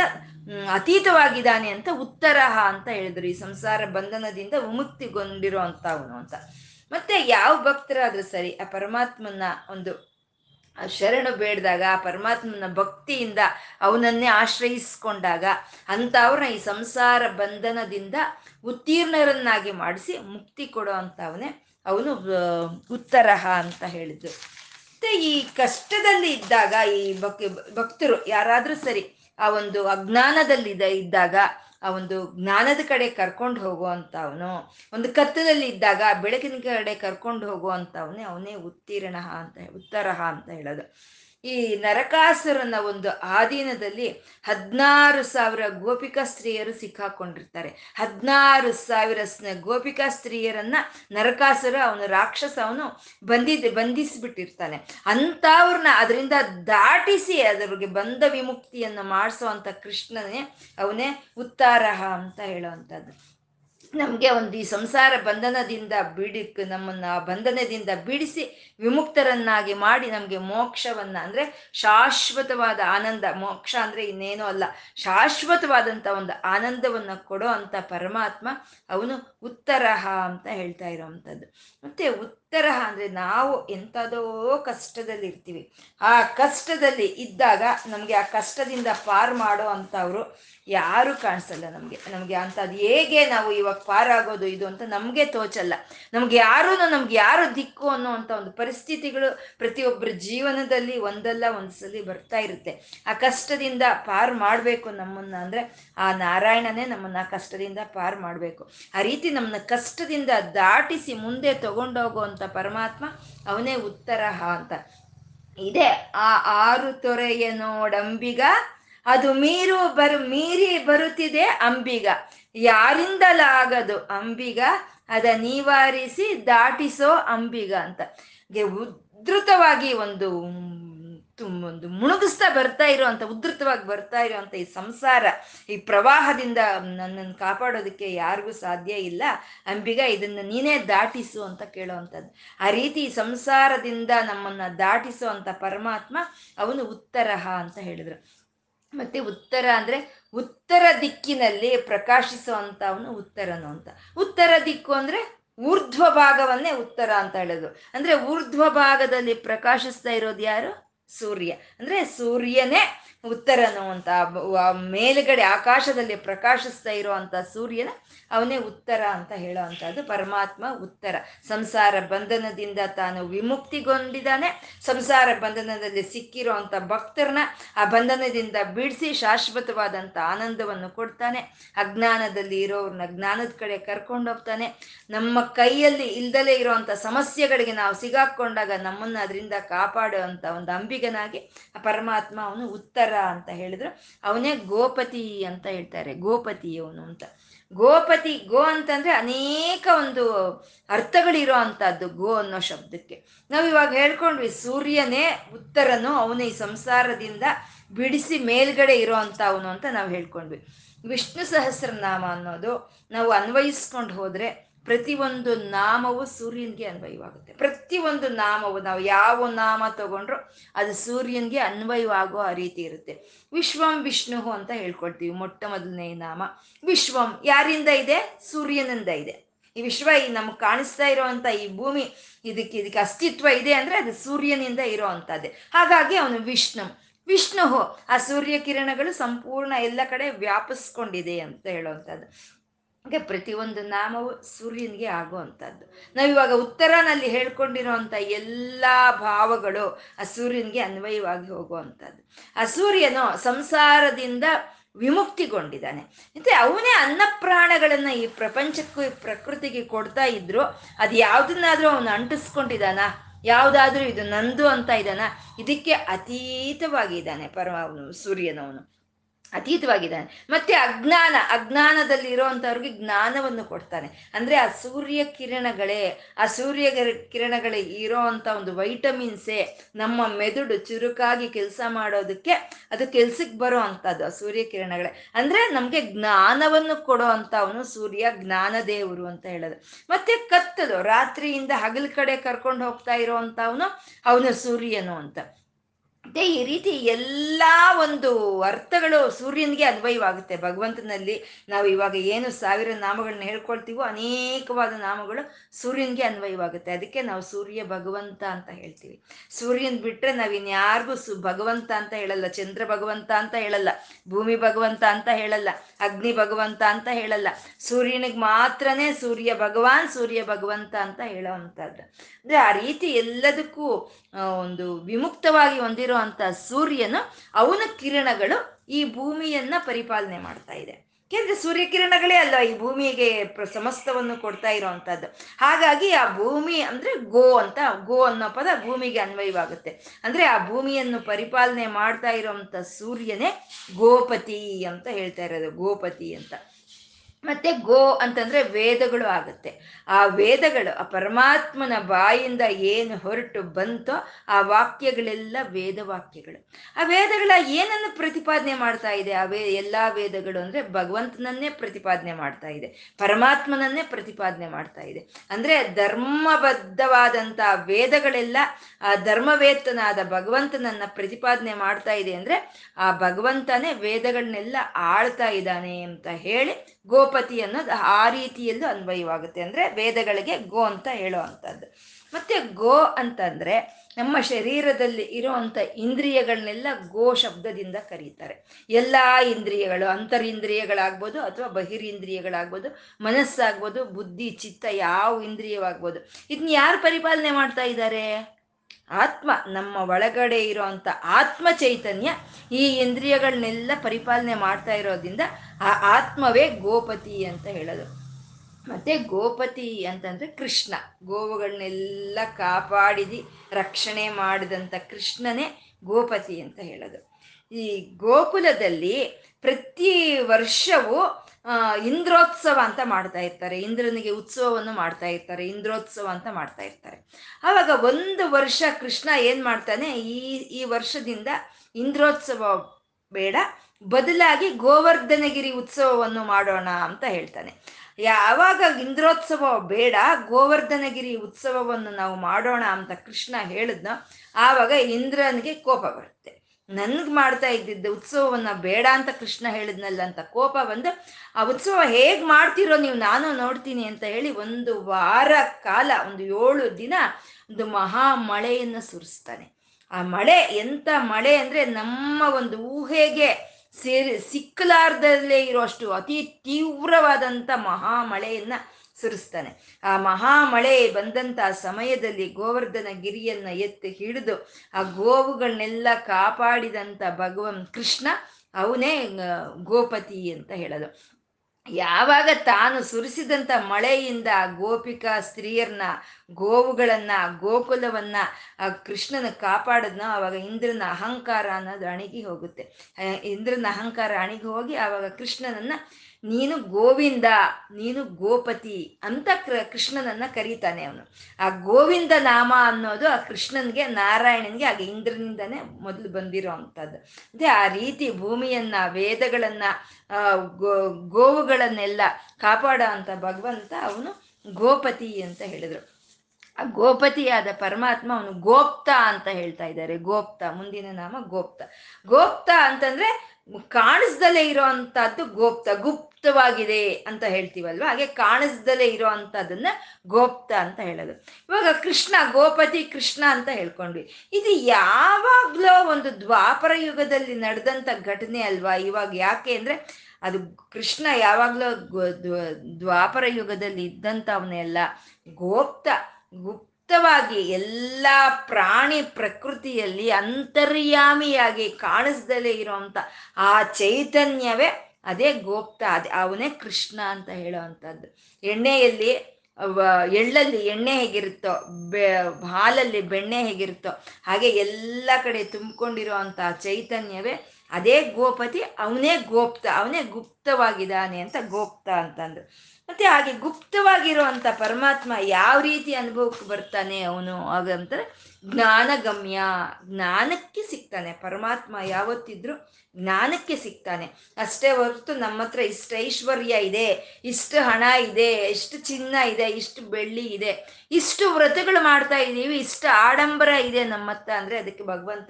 ಅತೀತವಾಗಿದ್ದಾನೆ ಅಂತ ಉತ್ತರಹ ಅಂತ ಹೇಳಿದ್ರು. ಈ ಸಂಸಾರ ಬಂಧನದಿಂದ ವಿಮುಕ್ತಿಗೊಂಡಿರೋ ಅಂತ ಅವನು ಅಂತ. ಮತ್ತೆ ಯಾವ ಭಕ್ತರಾದ್ರೂ ಸರಿ ಆ ಪರಮಾತ್ಮನ ಒಂದು ಶರಣು ಬೇಡ್ದಾಗ, ಆ ಪರಮಾತ್ಮನ ಭಕ್ತಿಯಿಂದ ಅವನನ್ನೇ ಆಶ್ರಯಿಸ್ಕೊಂಡಾಗ ಅವ್ರನ್ನ ಈ ಸಂಸಾರ ಬಂಧನದಿಂದ ಉತ್ತೀರ್ಣರನ್ನಾಗಿ ಮಾಡಿಸಿ ಮುಕ್ತಿ ಕೊಡೋ ಅಂತವನೇ ಅವನು ಉತ್ತರಹ ಅಂತ ಹೇಳಿದ್ರು ಮತ್ತೆ ಈ ಕಷ್ಟದಲ್ಲಿ ಇದ್ದಾಗ, ಈ ಭಕ್, ಭಕ್ತರು ಯಾರಾದ್ರೂ ಸರಿ ಆ ಒಂದು ಅಜ್ಞಾನದಲ್ಲಿ ಇದ್ದಾಗ, ಆ ಒಂದು ಜ್ಞಾನದ ಕಡೆ ಕರ್ಕೊಂಡು ಹೋಗುವಂತ ಅವನು ಒಂದು ಕತ್ತಲಲ್ಲಿ ಇದ್ದಾಗ, ಬೆಳಕಿನ ಕಡೆ ಕರ್ಕೊಂಡು ಹೋಗುವಂಥವನೇ ಅವನೇ ಉತ್ತೀರ್ಣ ಅಂತ, ಉತ್ತರಹ ಅಂತ ಹೇಳೋದು. ಈ ನರಕಾಸುರನ ಒಂದು ಆಧೀನದಲ್ಲಿ ಹದಿನಾರು ಸಾವಿರ ಗೋಪಿಕಾ ಸ್ತ್ರೀಯರು ಸಿಕ್ಕಾಕೊಂಡಿರ್ತಾರೆ. ಹದಿನಾರು ಸಾವಿರ ಗೋಪಿಕಾ ಸ್ತ್ರೀಯರನ್ನ ನರಕಾಸುರ ಅವನು ರಾಕ್ಷಸ ಅವನು ಬಂದಿದ್ದ ಬಂಧಿಸಿಬಿಟ್ಟಿರ್ತಾನೆ. ಅಂಥವ್ರನ್ನ ಅದರಿಂದ ದಾಟಿಸಿ ಅದರಿಗೆ ಬಂಧ ವಿಮುಕ್ತಿಯನ್ನು ಮಾಡಿಸೋ ಕೃಷ್ಣನೇ ಅವನೇ ಉತ್ತಾರಹ ಅಂತ ಹೇಳುವಂಥದ್ದು. ನಮಗೆ ಒಂದು ಈ ಸಂಸಾರ ಬಂಧನದಿಂದ ಬಿಡಿಕ್, ನಮ್ಮನ್ನ ಬಂಧನದಿಂದ ಬಿಡಿಸಿ ವಿಮುಕ್ತರನ್ನಾಗಿ ಮಾಡಿ ನಮಗೆ ಮೋಕ್ಷವನ್ನ ಅಂದ್ರೆ ಶಾಶ್ವತವಾದ ಆನಂದ, ಮೋಕ್ಷ ಅಂದ್ರೆ ಇನ್ನೇನೋ ಅಲ್ಲ. ಶಾಶ್ವತವಾದಂಥ ಒಂದು ಆನಂದವನ್ನ ಕೊಡೋ ಅಂತ ಪರಮಾತ್ಮ ಅವನು ಉತ್ತರಹ ಅಂತ ಹೇಳ್ತಾ ಇರೋವಂಥದ್ದು. ಮತ್ತೆ ಉತ್ತರ ಅಂದ್ರೆ ನಾವು ಎಂಥದೋ ಕಷ್ಟದಲ್ಲಿ ಇರ್ತೀವಿ. ಆ ಕಷ್ಟದಲ್ಲಿ ಇದ್ದಾಗ ನಮಗೆ ಆ ಕಷ್ಟದಿಂದ ಪಾರು ಮಾಡೋ ಅಂಥವ್ರು ಯಾರು ಕಾಣಿಸಲ್ಲ ನಮಗೆ. ನಮಗೆ ಅಂಥದ್ದು ಹೇಗೆ ನಾವು ಇವಾಗ ಪಾರಾಗೋದು ಇದು ಅಂತ ನಮಗೆ ತೋಚಲ್ಲ. ನಮ್ಗೆ ಯಾರೂ ನಮ್ಗೆ ಯಾರು ದಿಕ್ಕು ಅನ್ನೋ ಒಂದು ಪರಿಸ್ಥಿತಿಗಳು ಪ್ರತಿಯೊಬ್ಬರ ಜೀವನದಲ್ಲಿ ಒಂದಲ್ಲ ಒಂದ್ಸಲಿ ಬರ್ತಾ ಇರುತ್ತೆ. ಆ ಕಷ್ಟದಿಂದ ಪಾರು ಮಾಡಬೇಕು ನಮ್ಮನ್ನ ಅಂದ್ರೆ ಆ ನಾರಾಯಣನೇ ನಮ್ಮನ್ನ ಕಷ್ಟದಿಂದ ಪಾರು ಮಾಡಬೇಕು. ಆ ರೀತಿ ನಮ್ಮನ್ನ ಕಷ್ಟದಿಂದ ದಾಟಿಸಿ ಮುಂದೆ ತಗೊಂಡೋಗುವಂಥ ಪರಮಾತ್ಮ ಅವನೇ ಉತ್ತರ ಅಂತ. ಇದೆ ಆ ಆರು ತೊರೆಯ ನೋಡಂಬಿಗ, ಅದು ಮೀರು ಬರು, ಮೀರಿ ಬರುತ್ತಿದೆ ಅಂಬಿಗ. ಯಾರಿಂದಲಾಗದು ಅಂಬಿಗ? ಅದ ನಿವಾರಿಸಿ ದಾಟಿಸೋ ಅಂಬಿಗ ಅಂತ. ಉದ್ಧತವಾಗಿ ಒಂದು ಒಂದು ಮುಣುಗಿಸ್ತಾ ಬರ್ತಾ ಇರುವಂತ ಉದ್ಧತವಾಗಿ ಬರ್ತಾ ಇರುವಂತ ಈ ಸಂಸಾರ, ಈ ಪ್ರವಾಹದಿಂದ ನನ್ನನ್ನು ಕಾಪಾಡೋದಕ್ಕೆ ಯಾರಿಗೂ ಸಾಧ್ಯ ಇಲ್ಲ. ಅಂಬಿಗ, ಇದನ್ನ ನೀನೇ ದಾಟಿಸು ಅಂತ ಕೇಳುವಂಥದ್ದು ಆ ರೀತಿ ಸಂಸಾರದಿಂದ ನಮ್ಮನ್ನ ದಾಟಿಸೋ ಅಂತ ಪರಮಾತ್ಮ ಅವನು ಉತ್ತರಹ ಅಂತ ಹೇಳಿದ್ರು. ಮತ್ತೆ ಉತ್ತರ ಅಂದ್ರೆ ಉತ್ತರ ದಿಕ್ಕಿನಲ್ಲಿ ಪ್ರಕಾಶಿಸುವಂತ ಅವನು ಉತ್ತರನು ಅಂತ. ಉತ್ತರ ದಿಕ್ಕು ಅಂದ್ರೆ ಊರ್ಧ್ವ ಭಾಗವನ್ನೇ ಉತ್ತರ ಅಂತ ಹೇಳೋದು. ಅಂದ್ರೆ ಊರ್ಧ್ವ ಭಾಗದಲ್ಲಿ ಪ್ರಕಾಶಿಸ್ತಾ ಇರೋದು ಯಾರು? ಸೂರ್ಯ. ಅಂದ್ರೆ ಸೂರ್ಯನೇ ಉತ್ತರನು ಅಂತ ಮೇಲುಗಡೆ ಆಕಾಶದಲ್ಲಿ ಪ್ರಕಾಶಿಸ್ತಾ ಇರುವಂತ ಸೂರ್ಯನ ಅವನೇ ಉತ್ತರ ಅಂತ ಹೇಳೋ ಅಂಥದ್ದು ಪರಮಾತ್ಮ ಉತ್ತರ. ಸಂಸಾರ ಬಂಧನದಿಂದ ತಾನು ವಿಮುಕ್ತಿಗೊಂಡಿದ್ದಾನೆ. ಸಂಸಾರ ಬಂಧನದಲ್ಲಿ ಸಿಕ್ಕಿರೋ ಅಂಥ ಭಕ್ತರನ್ನ ಆ ಬಂಧನದಿಂದ ಬಿಡಿಸಿ ಶಾಶ್ವತವಾದಂಥ ಆನಂದವನ್ನು ಕೊಡ್ತಾನೆ. ಅಜ್ಞಾನದಲ್ಲಿ ಇರೋವ್ರನ್ನ ಜ್ಞಾನದ ಕಡೆ ಕರ್ಕೊಂಡೋಗ್ತಾನೆ ನಮ್ಮ ಕೈಯಲ್ಲಿ ಇಲ್ದಲೇ ಇರೋವಂಥ ಸಮಸ್ಯೆಗಳಿಗೆ ನಾವು ಸಿಗಾಕೊಂಡಾಗ ನಮ್ಮನ್ನು ಅದರಿಂದ ಕಾಪಾಡುವಂತ ಒಂದು ಅಂಬಿಗನಾಗಿ ಆ ಪರಮಾತ್ಮ ಅವನು ಉತ್ತರ ಅಂತ ಹೇಳಿದ್ರು. ಅವನೇ ಗೋಪತಿ ಅಂತ ಹೇಳ್ತಾರೆ ಗೋಪತಿ ಅವನು ಅಂತ. ಗೋಪತಿ, ಗೋ ಅಂತಂದ್ರೆ ಅನೇಕ ಒಂದು ಅರ್ಥಗಳಿರೋ ಅಂತದ್ದು ಗೋ ಅನ್ನೋ ಶಬ್ದಕ್ಕೆ. ನಾವು ಇವಾಗ ಹೇಳ್ಕೊಂಡ್ವಿ, ಸೂರ್ಯನೇ ಉತ್ತರನು ಅವನು ಈ ಸಂಸಾರದಿಂದ ಬಿಡಿಸಿ ಮೇಲ್ಗಡೆ ಇರೋ ಅಂತ ಅವನು ಅಂತ ನಾವು ಹೇಳ್ಕೊಂಡ್ವಿ. ವಿಷ್ಣು ಸಹಸ್ರನಾಮ ಅನ್ನೋದು ನಾವು ಅನ್ವಯಿಸ್ಕೊಂಡು ಹೋದ್ರೆ ಪ್ರತಿಯೊಂದು ನಾಮವು ಸೂರ್ಯನ್ಗೆ ಅನ್ವಯವಾಗುತ್ತೆ. ಪ್ರತಿಯೊಂದು ನಾಮವು, ನಾವು ಯಾವ ನಾಮ ತಗೊಂಡ್ರು ಅದು ಸೂರ್ಯನ್ಗೆ ಅನ್ವಯವಾಗೋ ಆ ರೀತಿ ಇರುತ್ತೆ. ವಿಶ್ವಂ ವಿಷ್ಣು ಅಂತ ಹೇಳ್ಕೊಳ್ತೀವಿ ಮೊಟ್ಟ ಮೊದಲನೇ ನಾಮ. ವಿಶ್ವಂ ಯಾರಿಂದ ಇದೆ? ಸೂರ್ಯನಿಂದ ಇದೆ. ಈ ವಿಶ್ವ ಈ ನಮ್ಗೆ ಕಾಣಿಸ್ತಾ ಇರೋವಂಥ ಈ ಭೂಮಿ, ಇದಕ್ಕೆ ಇದಕ್ಕೆ ಅಸ್ತಿತ್ವ ಇದೆ ಅಂದ್ರೆ ಅದು ಸೂರ್ಯನಿಂದ ಇರೋ ಅಂಥದ್ದೇ ಹಾಗಾಗಿ ಅವನು ವಿಷ್ಣು. ವಿಷ್ಣು ಆ ಸೂರ್ಯ ಕಿರಣಗಳು ಸಂಪೂರ್ಣ ಎಲ್ಲ ಕಡೆ ವ್ಯಾಪಿಸ್ಕೊಂಡಿದೆ ಅಂತ ಹೇಳುವಂಥದ್ದು. ಹಾಗೆ ಪ್ರತಿಯೊಂದು ನಾಮವು ಸೂರ್ಯನಿಗೆ ಆಗುವಂಥದ್ದು. ನಾವಿವಾಗ ಉತ್ತರನಲ್ಲಿ ಹೇಳ್ಕೊಂಡಿರುವಂಥ ಎಲ್ಲ ಭಾವಗಳು ಆ ಸೂರ್ಯನಿಗೆ ಅನ್ವಯವಾಗಿ ಹೋಗುವಂಥದ್ದು. ಆ ಸೂರ್ಯನು ಸಂಸಾರದಿಂದ ವಿಮುಕ್ತಿಗೊಂಡಿದ್ದಾನೆ. ಮತ್ತೆ ಅವನೇ ಅನ್ನಪ್ರಾಣಗಳನ್ನ ಈ ಪ್ರಪಂಚಕ್ಕೂ, ಈ ಪ್ರಕೃತಿಗೆ ಕೊಡ್ತಾ ಇದ್ರು. ಅದು ಯಾವುದನ್ನಾದರೂ ಅವನು ಅಂಟಿಸ್ಕೊಂಡಿದ್ದಾನ. ಯಾವುದಾದ್ರೂ ಇದು ನಂದು ಅಂತ ಇದ್ದಾನ. ಇದಕ್ಕೆ ಅತೀತವಾಗಿದ್ದಾನೆ ಪರಮ ಅವನು ಸೂರ್ಯನವನು. ಅತೀತವಾಗಿದ್ದಾನೆ. ಮತ್ತೆ ಅಜ್ಞಾನ ಅಜ್ಞಾನದಲ್ಲಿ ಇರೋವಂಥವ್ರಿಗೆ ಜ್ಞಾನವನ್ನು ಕೊಡ್ತಾನೆ. ಅಂದ್ರೆ ಆ ಸೂರ್ಯ ಕಿರಣಗಳೇ, ಆ ಸೂರ್ಯ ಕಿರಣಗಳೇ ಇರೋ ಅಂಥ ಒಂದು ವೈಟಮಿನ್ಸೇ ನಮ್ಮ ಮೆದುಳು ಚುರುಕಾಗಿ ಕೆಲಸ ಮಾಡೋದಕ್ಕೆ ಅದು ಕೆಲ್ಸಕ್ಕೆ ಬರೋ ಅಂಥದ್ದು ಆ ಸೂರ್ಯ ಕಿರಣಗಳೇ. ಅಂದ್ರೆ ನಮಗೆ ಜ್ಞಾನವನ್ನು ಕೊಡೋ ಅವನು ಸೂರ್ಯ, ಜ್ಞಾನ ದೇವರು ಅಂತ ಹೇಳೋದು. ಮತ್ತೆ ಕತ್ತಲು, ರಾತ್ರಿಯಿಂದ ಹಗಲ್ ಕಡೆ ಕರ್ಕೊಂಡು ಹೋಗ್ತಾ ಇರೋ ಅವನು ಸೂರ್ಯನು ಅಂತ. ಮತ್ತೆ ಈ ರೀತಿ ಎಲ್ಲ ಒಂದು ಅರ್ಥಗಳು ಸೂರ್ಯನಿಗೆ ಅನ್ವಯವಾಗುತ್ತೆ. ಭಗವಂತನಲ್ಲಿ ನಾವು ಇವಾಗ ಏನು ಸಾವಿರ ನಾಮಗಳನ್ನ ಹೇಳ್ಕೊಳ್ತೀವೋ ಅನೇಕವಾದ ನಾಮಗಳು ಸೂರ್ಯನಿಗೆ ಅನ್ವಯವಾಗುತ್ತೆ. ಅದಕ್ಕೆ ನಾವು ಸೂರ್ಯ ಭಗವಂತ ಅಂತ ಹೇಳ್ತೀವಿ. ಸೂರ್ಯನ್ ಬಿಟ್ರೆ ನಾವು ಇನ್ಯಾರಿಗೂ ಸು ಭಗವಂತ ಅಂತ ಹೇಳಲ್ಲ. ಚಂದ್ರ ಭಗವಂತ ಅಂತ ಹೇಳಲ್ಲ. ಭೂಮಿ ಭಗವಂತ ಅಂತ ಹೇಳಲ್ಲ. ಅಗ್ನಿ ಭಗವಂತ ಅಂತ ಹೇಳಲ್ಲ. ಸೂರ್ಯನಿಗೆ ಮಾತ್ರನೇ ಸೂರ್ಯ ಭಗವಾನ್, ಸೂರ್ಯ ಭಗವಂತ ಅಂತ ಹೇಳೋ ಅಂತದ್ದು ಅಂದ್ರೆ ಆ ರೀತಿ ಎಲ್ಲದಕ್ಕೂ ಒಂದು ವಿಮುಕ್ತವಾಗಿ ಹೊಂದಿರೋ ಅಂತ ಸೂರ್ಯನು ಅವನ ಕಿರಣಗಳು ಈ ಭೂಮಿಯನ್ನ ಪರಿಪಾಲನೆ ಮಾಡ್ತಾ ಇದೆ. ಯಾಕೆಂದ್ರೆ ಸೂರ್ಯ ಕಿರಣಗಳೇ ಅಲ್ಲ ಈ ಭೂಮಿಗೆ ಸಮಸ್ತವನ್ನು ಕೊಡ್ತಾ ಇರೋವಂಥದ್ದು ಹಾಗಾಗಿ ಆ ಭೂಮಿ ಅಂದ್ರೆ ಗೋ ಅಂತ, ಗೋ ಅನ್ನೋ ಪದ ಭೂಮಿಗೆ ಅನ್ವಯವಾಗುತ್ತೆ. ಅಂದ್ರೆ ಆ ಭೂಮಿಯನ್ನು ಪರಿಪಾಲನೆ ಮಾಡ್ತಾ ಇರುವಂತ ಸೂರ್ಯನೇ ಗೋಪತಿ ಅಂತ ಹೇಳ್ತಾ ಇರೋದು, ಗೋಪತಿ ಅಂತ. ಮತ್ತೆ ಗೋ ಅಂತಂದ್ರೆ ವೇದಗಳು ಆಗುತ್ತೆ. ಆ ವೇದಗಳು, ಆ ಪರಮಾತ್ಮನ ಬಾಯಿಂದ ಏನು ಹೊರಟು ಬಂತೋ ಆ ವಾಕ್ಯಗಳೆಲ್ಲ ವೇದ ವಾಕ್ಯಗಳು ಆ ವೇದಗಳ ಏನನ್ನು ಪ್ರತಿಪಾದನೆ ಮಾಡ್ತಾ ಇದೆ? ಆ ವೇ ಎಲ್ಲಾ ವೇದಗಳು ಅಂದ್ರೆ ಭಗವಂತನನ್ನೇ ಪ್ರತಿಪಾದನೆ ಮಾಡ್ತಾ ಇದೆ. ಪರಮಾತ್ಮನನ್ನೇ ಪ್ರತಿಪಾದನೆ ಮಾಡ್ತಾ ಇದೆ. ಅಂದ್ರೆ ಧರ್ಮಬದ್ಧವಾದಂತ ವೇದಗಳೆಲ್ಲ ಆ ಧರ್ಮವೇತ್ತನಾದ ಭಗವಂತನನ್ನ ಪ್ರತಿಪಾದನೆ ಮಾಡ್ತಾ ಇದೆ ಅಂದ್ರೆ ಆ ಭಗವಂತನೇ ವೇದಗಳನ್ನೆಲ್ಲ ಆಳ್ತಾ ಇದ್ದಾನೆ ಅಂತ ಹೇಳಿ ಗೋಪತಿ ಅನ್ನೋದು ಆ ರೀತಿಯಲ್ಲೂ ಅನ್ವಯವಾಗುತ್ತೆ. ಅಂದ್ರೆ ವೇದಗಳಿಗೆ ಗೋ ಅಂತ ಹೇಳೋ ಅಂತದ್ದು ಮತ್ತೆ ಗೋ ಅಂತಂದ್ರೆ ನಮ್ಮ ಶರೀರದಲ್ಲಿ ಇರುವಂತ ಇಂದ್ರಿಯಗಳನ್ನೆಲ್ಲ ಗೋ ಶಬ್ದದಿಂದ ಕರೀತಾರೆ. ಎಲ್ಲ ಇಂದ್ರಿಯಗಳು, ಅಂತರಿಂದ್ರಿಯಗಳಾಗ್ಬೋದು ಅಥವಾ ಬಹಿರಿಂದ್ರಿಯಗಳಾಗ್ಬೋದು, ಮನಸ್ಸಾಗ್ಬೋದು, ಬುದ್ಧಿ, ಚಿತ್ತ, ಯಾವ ಇಂದ್ರಿಯವಾಗ್ಬೋದು. ಇದನ್ನ ಯಾರು ಪರಿಪಾಲನೆ ಮಾಡ್ತಾ ಇದ್ದಾರೆ? ಆತ್ಮ, ನಮ್ಮ ಒಳಗಡೆ ಇರುವಂತ ಆತ್ಮ ಚೈತನ್ಯ ಈ ಇಂದ್ರಿಯಗಳನ್ನೆಲ್ಲ ಪರಿಪಾಲನೆ ಮಾಡ್ತಾ ಇರೋದ್ರಿಂದ ಆ ಆತ್ಮವೇ ಗೋಪತಿ ಅಂತ ಹೇಳೋದು. ಮತ್ತೆ ಗೋಪತಿ ಅಂತಂದ್ರೆ ಕೃಷ್ಣ. ಗೋವುಗಳನ್ನೆಲ್ಲ ಕಾಪಾಡಿದಿ, ರಕ್ಷಣೆ ಮಾಡಿದಂಥ ಕೃಷ್ಣನೇ ಗೋಪತಿ ಅಂತ ಹೇಳೋದು. ಈ ಗೋಕುಲದಲ್ಲಿ ಪ್ರತಿ ವರ್ಷವೂ ಇಂದ್ರೋತ್ಸವ ಅಂತ ಮಾಡ್ತಾ ಇರ್ತಾರೆ. ಇಂದ್ರನಿಗೆ ಉತ್ಸವವನ್ನು ಮಾಡ್ತಾ ಇರ್ತಾರೆ. ಇಂದ್ರೋತ್ಸವ ಅಂತ ಮಾಡ್ತಾ ಇರ್ತಾರೆ. ಆವಾಗ ಒಂದು ವರ್ಷ ಕೃಷ್ಣ ಏನ್ ಮಾಡ್ತಾನೆ? ಈ ಈ ವರ್ಷದಿಂದ ಇಂದ್ರೋತ್ಸವ ಬೇಡ, ಬದಲಾಗಿ ಗೋವರ್ಧನಗಿರಿ ಉತ್ಸವವನ್ನು ಮಾಡೋಣ ಅಂತ ಹೇಳ್ತಾನೆ. ಯಾವಾಗ ಇಂದ್ರೋತ್ಸವ ಬೇಡ, ಗೋವರ್ಧನಗಿರಿ ಉತ್ಸವವನ್ನು ನಾವು ಮಾಡೋಣ ಅಂತ ಕೃಷ್ಣ ಹೇಳಿದ್ನೋ, ಆವಾಗ ಇಂದ್ರನಿಗೆ ಕೋಪ ಬರುತ್ತೆ. ನನ್ಗೆ ಮಾಡ್ತಾ ಇದ್ದಿದ್ದ ಉತ್ಸವವನ್ನ ಬೇಡ ಅಂತ ಕೃಷ್ಣ ಹೇಳಿದ್ನಲ್ಲ ಅಂತ ಕೋಪ ಬಂದು, ಆ ಉತ್ಸವ ಹೇಗೆ ಮಾಡ್ತಿರೋ ನೀವು ನಾನು ನೋಡ್ತೀನಿ ಅಂತ ಹೇಳಿ ಒಂದು ವಾರ ಕಾಲ, ಒಂದು ಏಳು ದಿನ ಒಂದು ಮಹಾ ಮಳೆಯನ್ನು ಸುರಿಸ್ತಾನೆ. ಆ ಮಳೆ ಎಂತ ಮಳೆ ಅಂದ್ರೆ ನಮ್ಮ ಒಂದು ಊಹೆಗೆ ಸೇರಿ ಸಿಕ್ಕಲಾರ್ದಲ್ಲೇ ಇರೋಷ್ಟು ಅತಿ ತೀವ್ರವಾದಂಥ ಮಹಾ ಮಳೆಯನ್ನ ಸುರಿಸ್ತಾನೆ ಆ ಮಹಾಮಳೆ ಬಂದಂತ ಸಮಯದಲ್ಲಿ ಗೋವರ್ಧನ ಗಿರಿಯನ್ನ ಎತ್ತಿ ಹಿಡಿದು ಆ ಗೋವುಗಳನ್ನೆಲ್ಲ ಕಾಪಾಡಿದಂತ ಭಗವನ್ ಕೃಷ್ಣ ಅವನೇ ಗೋಪತಿ ಅಂತ ಹೇಳೋದು. ಯಾವಾಗ ತಾನು ಸುರಿಸಿದಂಥ ಮಳೆಯಿಂದ ಗೋಪಿಕಾ ಸ್ತ್ರೀಯರನ್ನ ಗೋವುಗಳನ್ನ ಗೋಕುಲವನ್ನ, ಆ ಕೃಷ್ಣನ ಕಾಪಾಡದ್ನ ಆವಾಗ ಇಂದ್ರನ ಅಹಂಕಾರ ಅನ್ನೋದು ಅಣಿಗಿ ಹೋಗುತ್ತೆ. ಇಂದ್ರನ ಅಹಂಕಾರ ಅಣಿಗಿ ಹೋಗಿ ಆವಾಗ ಕೃಷ್ಣನನ್ನ ನೀನು ಗೋವಿಂದ, ನೀನು ಗೋಪತಿ ಅಂತ ಕೃಷ್ಣನನ್ನ ಕರೀತಾನೆ ಅವನು. ಆ ಗೋವಿಂದ ನಾಮ ಅನ್ನೋದು ಆ ಕೃಷ್ಣನ್ಗೆ, ನಾರಾಯಣನ್ಗೆ ಆಗ ಇಂದ್ರನಿಂದನೇ ಮೊದಲು ಬಂದಿರೋ ಅಂಥದ್ದು. ಅದೇ ಆ ರೀತಿ ಭೂಮಿಯನ್ನ, ವೇದಗಳನ್ನ ಗೋವುಗಳನ್ನೆಲ್ಲ ಕಾಪಾಡೋ ಅಂತ ಭಗವಂತ ಅವನು ಗೋಪತಿ ಅಂತ ಹೇಳಿದ್ರು. ಆ ಗೋಪತಿಯಾದ ಪರಮಾತ್ಮ ಅವನು ಗೋಪ್ತ ಅಂತ ಹೇಳ್ತಾ ಇದ್ದಾರೆ. ಗೋಪ್ತ, ಮುಂದಿನ ನಾಮ ಗೋಪ್ತ. ಗೋಪ್ತ ಅಂತಂದ್ರೆ ಕಾಣಿಸ್ದಲೇ ಇರೋ ಅಂತದ್ದು ಗೋಪ್ತ, ಗುಪ್ತವಾಗಿದೆ ಅಂತ ಹೇಳ್ತೀವಲ್ವ? ಹಾಗೆ ಕಾಣಿಸ್ದಲೇ ಇರೋ ಅಂತದನ್ನ ಗೋಪ್ತ ಅಂತ ಹೇಳೋದು. ಇವಾಗ ಕೃಷ್ಣ ಗೋಪತಿ ಕೃಷ್ಣ ಅಂತ ಹೇಳ್ಕೊಂಡ್ವಿ. ಇದು ಯಾವಾಗ್ಲೋ ಒಂದು ದ್ವಾಪರ ಯುಗದಲ್ಲಿ ನಡೆದಂತ ಘಟನೆ ಅಲ್ವಾ? ಇವಾಗ ಯಾಕೆ ಅಂದ್ರೆ ಅದು ಕೃಷ್ಣ ಯಾವಾಗ್ಲೋ ದ್ವಾಪರ ಯುಗದಲ್ಲಿ ಇದ್ದಂಥವನ್ನೆಲ್ಲ ಗೋಪ್ತ ಗುಪ್ತವಾಗಿ ಎಲ್ಲ ಪ್ರಾಣಿ ಪ್ರಕೃತಿಯಲ್ಲಿ ಅಂತರ್ಯಾಮಿಯಾಗಿ ಕಾಣಿಸ್ದಲೇ ಇರುವಂತ ಆ ಚೈತನ್ಯವೇ ಅದೇ ಗೋಪ್ತ, ಅದೇ ಅವನೇ ಕೃಷ್ಣ ಅಂತ ಹೇಳೋವಂಥದ್ದು ಎಣ್ಣೆಯಲ್ಲಿ ಎಳ್ಳಲ್ಲಿ ಎಣ್ಣೆ ಹೇಗಿರುತ್ತೋ, ಬೆ, ಹಾಲಲ್ಲಿ ಬೆಣ್ಣೆ ಹೇಗಿರುತ್ತೋ, ಹಾಗೆ ಎಲ್ಲ ಕಡೆ ತುಂಬಿಕೊಂಡಿರೋ ಅಂಥ ಚೈತನ್ಯವೇ ಅದೇ ಗೋಪತಿ, ಅವನೇ ಗೋಪ್ತ, ಅವನೇ ಗುಪ್ತವಾಗಿದ್ದಾನೆ ಅಂತ ಗೋಪ್ತ ಅಂತಂದ್ರು. ಮತ್ತೆ ಹಾಗೆ ಗುಪ್ತವಾಗಿರುವಂತ ಪರಮಾತ್ಮ ಯಾವ ರೀತಿ ಅನುಭವಕ್ಕೆ ಬರ್ತಾನೆ ಅವನು? ಹಾಗಂತಾರೆ ಜ್ಞಾನಗಮ್ಯ, ಜ್ಞಾನಕ್ಕೆ ಸಿಗ್ತಾನೆ. ಪರಮಾತ್ಮ ಯಾವತ್ತಿದ್ರು ಜ್ಞಾನಕ್ಕೆ ಸಿಗ್ತಾನೆ. ಅಷ್ಟೇ ಹೊರತು ನಮ್ಮ ಹತ್ರ ಇಷ್ಟು ಐಶ್ವರ್ಯ ಇದೆ, ಇಷ್ಟು ಹಣ ಇದೆ, ಇಷ್ಟು ಚಿನ್ನ ಇದೆ, ಇಷ್ಟು ಬೆಳ್ಳಿ ಇದೆ, ಇಷ್ಟು ವ್ರತಗಳು ಮಾಡ್ತಾ ಇದ್ದೀವಿ, ಇಷ್ಟು ಆಡಂಬರ ಇದೆ ನಮ್ಮ ಹತ್ರ ಅಂದ್ರೆ ಅದಕ್ಕೆ ಭಗವಂತ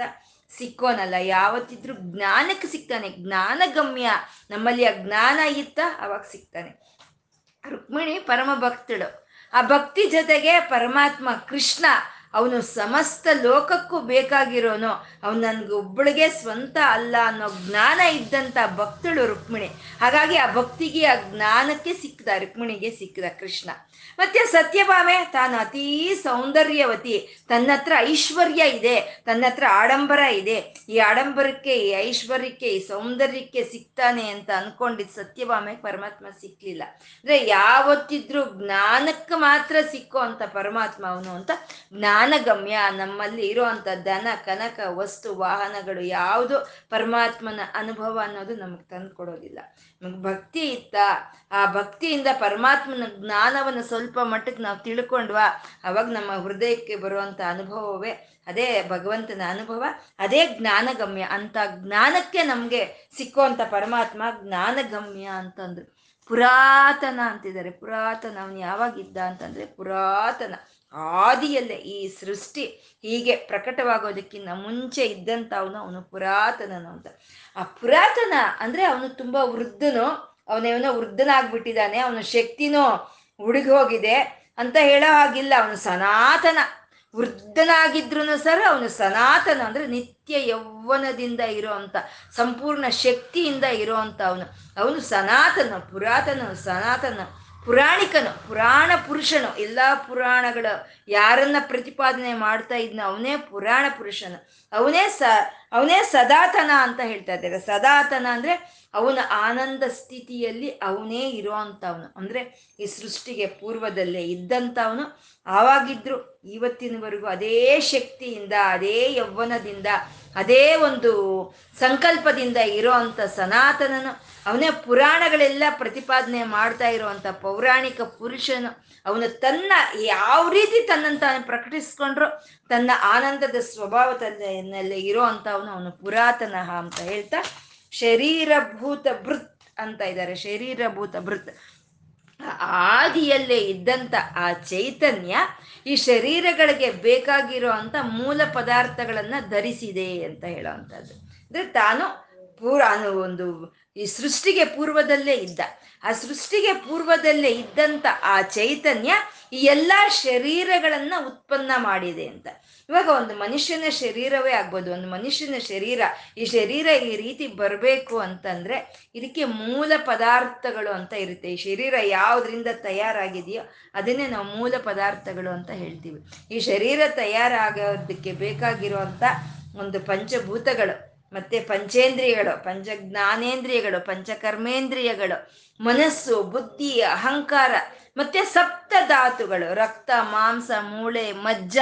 ಸಿಕ್ಕೋನಲ್ಲ. ಯಾವತ್ತಿದ್ರು ಜ್ಞಾನಕ್ಕೆ ಸಿಗ್ತಾನೆ. ಜ್ಞಾನಗಮ್ಯ, ನಮ್ಮಲ್ಲಿ ಆ ಜ್ಞಾನ ಇತ್ತ ಅವಾಗ ಸಿಗ್ತಾನೆ. ರುಕ್ಮಿಣಿ ಪರಮ ಭಕ್ತಳು. ಆ ಭಕ್ತಿ ಜೊತೆಗೆ ಪರಮಾತ್ಮ ಕೃಷ್ಣ, ಅವನು ಸಮಸ್ತ ಲೋಕಕ್ಕೂ ಬೇಕಾಗಿರೋನು. ಅವನು ನನ್ಗೊಬ್ಬಳಿಗೆ ಸ್ವಂತ ಅಲ್ಲ ಅನ್ನೋ ಜ್ಞಾನ ಇದ್ದಂಥ ಭಕ್ತಳು ರುಕ್ಮಿಣಿ. ಹಾಗಾಗಿ ಆ ಭಕ್ತಿಗೆ, ಆ ಜ್ಞಾನಕ್ಕೆ ಸಿಕ್ಕ ಸಿಕ್ಕದ, ರುಕ್ಮಿಣಿಗೆ ಸಿಕ್ಕದ ಕೃಷ್ಣ. ಮತ್ತೆ ಸತ್ಯಭಾಮೆ, ತಾನು ಅತೀ ಸೌಂದರ್ಯವತಿ. ತನ್ನ ಹತ್ರ ಐಶ್ವರ್ಯ ಇದೆ ತನ್ನ ಹತ್ರ ಆಡಂಬರ ಇದೆ. ಈ ಆಡಂಬರಕ್ಕೆ, ಈ ಐಶ್ವರ್ಯಕ್ಕೆ, ಈ ಸೌಂದರ್ಯಕ್ಕೆ ಸಿಗ್ತಾನೆ ಅಂತ ಅನ್ಕೊಂಡಿದ್ ಸತ್ಯಭಾಮೆ ಪರಮಾತ್ಮ ಸಿಕ್ಲಿಲ್ಲ. ಅಂದ್ರೆ ಯಾವತ್ತಿದ್ರೂ ಜ್ಞಾನಕ್ಕೆ ಮಾತ್ರ ಸಿಕ್ಕೋ ಅಂತ ಪರಮಾತ್ಮ ಅವನು ಅಂತ ಜ್ಞಾನಗಮ್ಯ, ನಮ್ಮಲ್ಲಿ ಇರುವಂತ ದನ ಕನಕ, ವಸ್ತು, ವಾಹನಗಳು ಯಾವುದು ಪರಮಾತ್ಮನ ಅನುಭವ ಅನ್ನೋದು ನಮಗೆ ತಂದು ಕೊಡೋದಿಲ್ಲ ಭಕ್ತಿ ಇತ್ತ. ಆ ಭಕ್ತಿಯಿಂದ ಪರಮಾತ್ಮನ ಜ್ಞಾನವನ್ನು ಸ್ವಲ್ಪ ಮಟ್ಟಕ್ಕೆ ನಾವು ತಿಳ್ಕೊಂಡ್ವಾ, ಅವಾಗ ನಮ್ಮ ಹೃದಯಕ್ಕೆ ಬರುವಂಥ ಅನುಭವವೇ ಅದೇ ಭಗವಂತನ ಅನುಭವ, ಅದೇ ಜ್ಞಾನಗಮ್ಯ. ಅಂತ ಜ್ಞಾನಕ್ಕೆ ನಮಗೆ ಸಿಕ್ಕುವಂಥ ಪರಮಾತ್ಮ ಜ್ಞಾನಗಮ್ಯ ಅಂತಂದರು. ಪುರಾತನ ಅಂತಿದ್ದಾರೆ. ಪುರಾತನ. ಅವನು ಯಾವಾಗಿದ್ದ ಅಂತಂದರೆ ಪುರಾತನ. ಆದಿಯಲ್ಲೇ ಈ ಸೃಷ್ಟಿ ಹೀಗೆ ಪ್ರಕಟವಾಗೋದಕ್ಕಿಂತ ಮುಂಚೆ ಇದ್ದಂತ ಅವನು ಪುರಾತನನು ಅಂತ. ಆ ಪುರಾತನ ಅಂದ್ರೆ ಅವನು ತುಂಬಾ ವೃದ್ಧನು ಅವನೇವನೋ ವೃದ್ಧನಾಗ್ಬಿಟ್ಟಿದ್ದಾನೆ, ಅವನ ಶಕ್ತಿನೂ ಹುಡುಗಿ ಹೋಗಿದೆ ಅಂತ ಹೇಳೋ ಹಾಗಿಲ್ಲ. ಅವನು ಸನಾತನ ವೃದ್ಧನಾಗಿದ್ರು ಸರ್ ಅವನು ಸನಾತನ ಅಂದ್ರೆ ನಿತ್ಯ ಯೌವನದಿಂದ ಇರೋವಂಥ ಸಂಪೂರ್ಣ ಶಕ್ತಿಯಿಂದ ಇರೋವಂಥ ಅವನು. ಅವನು ಸನಾತನ, ಪುರಾತನ, ಸನಾತನ. ಪುರಾಣಿಕನು, ಪುರಾಣ ಪುರುಷನು, ಎಲ್ಲ ಪುರಾಣಗಳ ಯಾರನ್ನ ಪ್ರತಿಪಾದನೆ ಮಾಡ್ತಾ ಇದ್ನ ಅವನೇ ಪುರಾಣ ಪುರುಷನು. ಅವನೇ ಸ, ಅವನೇ ಸದಾತನ ಅಂತ ಹೇಳ್ತಾ ಇದ್ದಾರೆ. ಸದಾತನ ಅಂದ್ರೆ ಅವನ ಆನಂದ ಸ್ಥಿತಿಯಲ್ಲಿ ಅವನೇ ಇರೋ ಅಂಥವನು ಅಂದ್ರೆ ಈ ಸೃಷ್ಟಿಗೆ ಪೂರ್ವದಲ್ಲೇ ಇದ್ದಂಥವನು ಆವಾಗಿದ್ರು ಇವತ್ತಿನವರೆಗೂ ಅದೇ ಶಕ್ತಿಯಿಂದ, ಅದೇ ಯೌವನದಿಂದ ಅದೇ ಒಂದು ಸಂಕಲ್ಪದಿಂದ ಇರೋ ಅಂಥ ಸನಾತನನು. ಅವನೇ ಪುರಾಣಗಳೆಲ್ಲ ಪ್ರತಿಪಾದನೆ ಮಾಡ್ತಾ ಇರುವಂಥ ಪೌರಾಣಿಕ ಪುರುಷನು. ಅವನು ತನ್ನ ಯಾವ ರೀತಿ ತನ್ನನ್ನು ತಾನು ಪ್ರಕಟಿಸ್ಕೊಂಡ್ರು, ತನ್ನ ಆನಂದದ ಸ್ವಭಾವದಲ್ಲಿ ಇರೋ ಅಂಥವನು ಅವನು ಪುರಾತನ ಅಂತ ಹೇಳ್ತಾ, ಶರೀರಭೂತ ಭೃತ್ ಅಂತ ಇದ್ದಾರೆ. ಶರೀರಭೂತ ಭೃತ್. ಆದಿಯಲ್ಲೇ ಇದ್ದಂಥ ಆ ಚೈತನ್ಯ ಈ ಶರೀರಗಳಿಗೆ ಬೇಕಾಗಿರೋ ಅಂಥ ಮೂಲ ಪದಾರ್ಥಗಳನ್ನು ಧರಿಸಿದೆ ಅಂತ ಹೇಳೋವಂಥದ್ದು. ಅಂದರೆ ತಾನು ಪೂರ ಒಂದು ಈ ಸೃಷ್ಟಿಗೆ ಪೂರ್ವದಲ್ಲೇ ಇದ್ದ. ಆ ಸೃಷ್ಟಿಗೆ ಪೂರ್ವದಲ್ಲೇ ಇದ್ದಂಥ ಆ ಚೈತನ್ಯ ಈ ಎಲ್ಲ ಶರೀರಗಳನ್ನ ಉತ್ಪನ್ನ ಮಾಡಿದೆ ಅಂತ. ಇವಾಗ ಒಂದು ಮನುಷ್ಯನ ಶರೀರವೇ ಆಗ್ಬೋದು, ಒಂದು ಮನುಷ್ಯನ ಶರೀರ, ಈ ಶರೀರ ಈ ರೀತಿ ಬರಬೇಕು ಅಂತಂದ್ರೆ ಇದಕ್ಕೆ ಮೂಲ ಪದಾರ್ಥಗಳು ಅಂತ ಇರುತ್ತೆ. ಈ ಶರೀರ ಯಾವುದರಿಂದ ತಯಾರಾಗಿದೆಯೋ ಅದನ್ನೇ ನಾವು ಮೂಲ ಪದಾರ್ಥಗಳು ಅಂತ ಹೇಳ್ತೀವಿ. ಈ ಶರೀರ ತಯಾರಾಗೋದಕ್ಕೆ ಬೇಕಾಗಿರುವಂತ ಒಂದು ಪಂಚಭೂತಗಳು, ಮತ್ತೆ ಪಂಚೇಂದ್ರಿಯಗಳು ಪಂಚ ಜ್ಞಾನೇಂದ್ರಿಯಗಳು ಪಂಚಕರ್ಮೇಂದ್ರಿಯಗಳು, ಮನಸ್ಸು, ಬುದ್ಧಿ, ಅಹಂಕಾರ ಮತ್ತೆ ಸಪ್ತ ಧಾತುಗಳು ರಕ್ತ ಮಾಂಸ ಮೂಳೆ ಮಜ್ಜ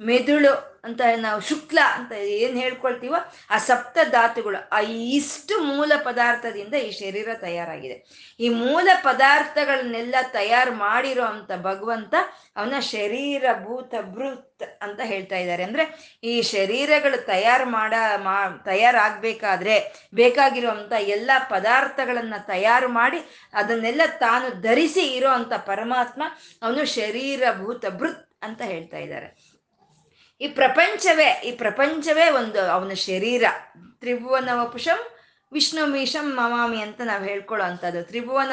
ಮೆದುಳು ಅಂತ ನಾವು ಶುಕ್ಲ ಅಂತ ಏನು ಹೇಳ್ಕೊಳ್ತೀವೋ ಆ ಸಪ್ತ ಧಾತುಗಳು, ಆ ಇಷ್ಟು ಮೂಲ ಪದಾರ್ಥದಿಂದ ಈ ಶರೀರ ತಯಾರಾಗಿದೆ. ಈ ಮೂಲ ಪದಾರ್ಥಗಳನ್ನೆಲ್ಲ ತಯಾರು ಮಾಡಿರೋ ಅಂತ ಭಗವಂತ ಅವನ ಶರೀರ ಭೂತ ಭೃತ್ ಅಂತ ಹೇಳ್ತಾ ಇದ್ದಾರೆ. ಅಂದ್ರೆ ಈ ಶರೀರಗಳು ತಯಾರು ಮಾಡ, ಮಾ, ತಯಾರಾಗ್ಬೇಕಾದ್ರೆ ಬೇಕಾಗಿರುವಂತ ಎಲ್ಲ ಪದಾರ್ಥಗಳನ್ನ ತಯಾರು ಮಾಡಿ ಅದನ್ನೆಲ್ಲ ತಾನು ಧರಿಸಿ ಇರೋ ಅಂತ ಪರಮಾತ್ಮ ಅವನು ಶರೀರ ಭೂತ ಭೃತ್ ಅಂತ ಹೇಳ್ತಾ ಇದ್ದಾರೆ. ಈ ಪ್ರಪಂಚವೇ ಈ ಪ್ರಪಂಚವೇ ಒಂದು ಅವನ ಶರೀರ. ತ್ರಿಭುವನ ವಪುಷಂ ವಿಷ್ಣು ಮೀಶಂ ಮಮಾಮಿ ಅಂತ ನಾವು ಹೇಳ್ಕೊಳ್ಳೋ ಅಂಥದ್ದು ತ್ರಿಭುವನ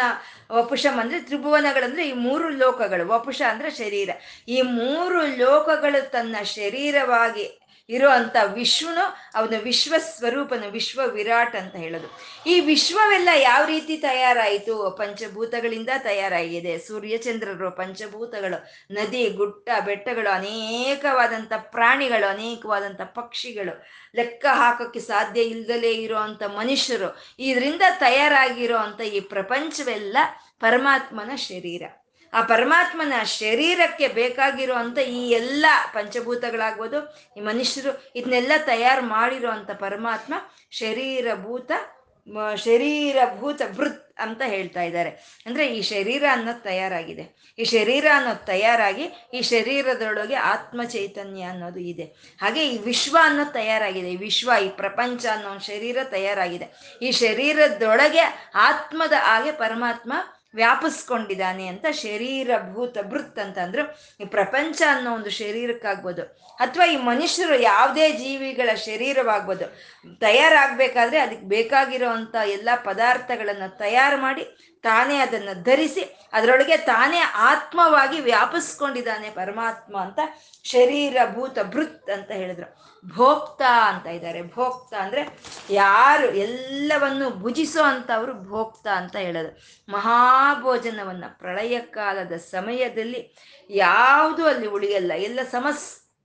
ವಪುಷಂ ಅಂದ್ರೆ ತ್ರಿಭುವನಗಳಂದ್ರೆ ಈ ಮೂರು ಲೋಕಗಳು. ವಪುಷ ಅಂದ್ರೆ ಶರೀರ. ಈ ಮೂರು ಲೋಕಗಳು ತನ್ನ ಶರೀರವಾಗಿ ಇರುವಂತ ವಿಶ್ವನು ಅವನ ವಿಶ್ವ ಸ್ವರೂಪನ ವಿಶ್ವ ವಿರಾಟ್ ಅಂತ ಹೇಳೋದು. ಈ ವಿಶ್ವವೆಲ್ಲ ಯಾವ ರೀತಿ ತಯಾರಾಯಿತು? ಪಂಚಭೂತಗಳಿಂದ ತಯಾರಾಗಿದೆ. ಸೂರ್ಯಚಂದ್ರರು ಪಂಚಭೂತಗಳು, ನದಿ ಗುಟ್ಟ ಬೆಟ್ಟಗಳು ಅನೇಕವಾದಂಥ ಪ್ರಾಣಿಗಳು ಅನೇಕವಾದಂಥ ಪಕ್ಷಿಗಳು. ಲೆಕ್ಕ ಹಾಕೋಕ್ಕೆ ಸಾಧ್ಯ ಇಲ್ಲದಲೇ ಇರುವಂತ ಮನುಷ್ಯರು. ಇದರಿಂದ ತಯಾರಾಗಿರೋ ಅಂಥ ಈ ಪ್ರಪಂಚವೆಲ್ಲ ಪರಮಾತ್ಮನ ಶರೀರ. ಆ ಪರಮಾತ್ಮನ ಶರೀರಕ್ಕೆ ಬೇಕಾಗಿರುವಂತ ಈ ಎಲ್ಲ ಪಂಚಭೂತಗಳಾಗ್ಬೋದು, ಈ ಮನುಷ್ಯರು ಇದನ್ನೆಲ್ಲ ತಯಾರು ಮಾಡಿರೋ ಅಂತ ಪರಮಾತ್ಮ ಶರೀರಭೂತ ಶರೀರಭೂತ ಭೃತ್ ಅಂತ ಹೇಳ್ತಾ ಇದ್ದಾರೆ. ಅಂದ್ರೆ ಈ ಶರೀರ ಅನ್ನೋದು ತಯಾರಾಗಿದೆ. ಈ ಶರೀರ ಅನ್ನೋದು ತಯಾರಾಗಿ ಈ ಶರೀರದೊಳಗೆ ಆತ್ಮ ಚೈತನ್ಯ ಅನ್ನೋದು ಇದೆ. ಹಾಗೆ ಈ ವಿಶ್ವ ಅನ್ನೋದು ತಯಾರಾಗಿದೆ. ಈ ವಿಶ್ವ, ಈ ಪ್ರಪಂಚ ಅನ್ನೋ ಶರೀರ ತಯಾರಾಗಿದೆ. ಈ ಶರೀರದೊಳಗೆ ಆತ್ಮದ ಹಾಗೆ ಪರಮಾತ್ಮ ವ್ಯಾಪಿಸ್ಕೊಂಡಿದ್ದಾನೆ ಅಂತ ಶರೀರ ಭೂತ ಭೃತ್ ಅಂತ ಅಂದ್ರು ಈ ಪ್ರಪಂಚ ಅನ್ನೋ ಒಂದು ಶರೀರಕ್ಕಾಗ್ಬೋದು. ಅಥವಾ ಈ ಮನುಷ್ಯರು ಯಾವುದೇ ಜೀವಿಗಳ ಶರೀರವಾಗ್ಬೋದು. ತಯಾರಾಗಬೇಕಾದ್ರೆ ಅದಕ್ಕೆ ಬೇಕಾಗಿರೋ ಅಂಥ ಎಲ್ಲ ಪದಾರ್ಥಗಳನ್ನು ತಯಾರು ಮಾಡಿ ತಾನೇ ಅದನ್ನು ಧರಿಸಿ ಅದರೊಳಗೆ ತಾನೇ ಆತ್ಮವಾಗಿ ವ್ಯಾಪಿಸ್ಕೊಂಡಿದ್ದಾನೆ ಪರಮಾತ್ಮ ಅಂತ ಶರೀರ ಭೂತ ಭೃತ್ ಅಂತ ಹೇಳಿದ್ರು. ಭೋಕ್ತ ಅಂತ ಇದ್ದಾರೆ. ಭೋಕ್ತ ಅಂದ್ರೆ ಯಾರು ಎಲ್ಲವನ್ನು ಭುಜಿಸೋ ಅಂತವರು ಭೋಕ್ತ ಅಂತ ಹೇಳೋದು. ಮಹಾಭೋಜನವನ್ನ ಪ್ರಳಯ ಕಾಲದ ಸಮಯದಲ್ಲಿ ಯಾವುದು ಅಲ್ಲಿ ಉಳಿಯಲ್ಲ. ಎಲ್ಲ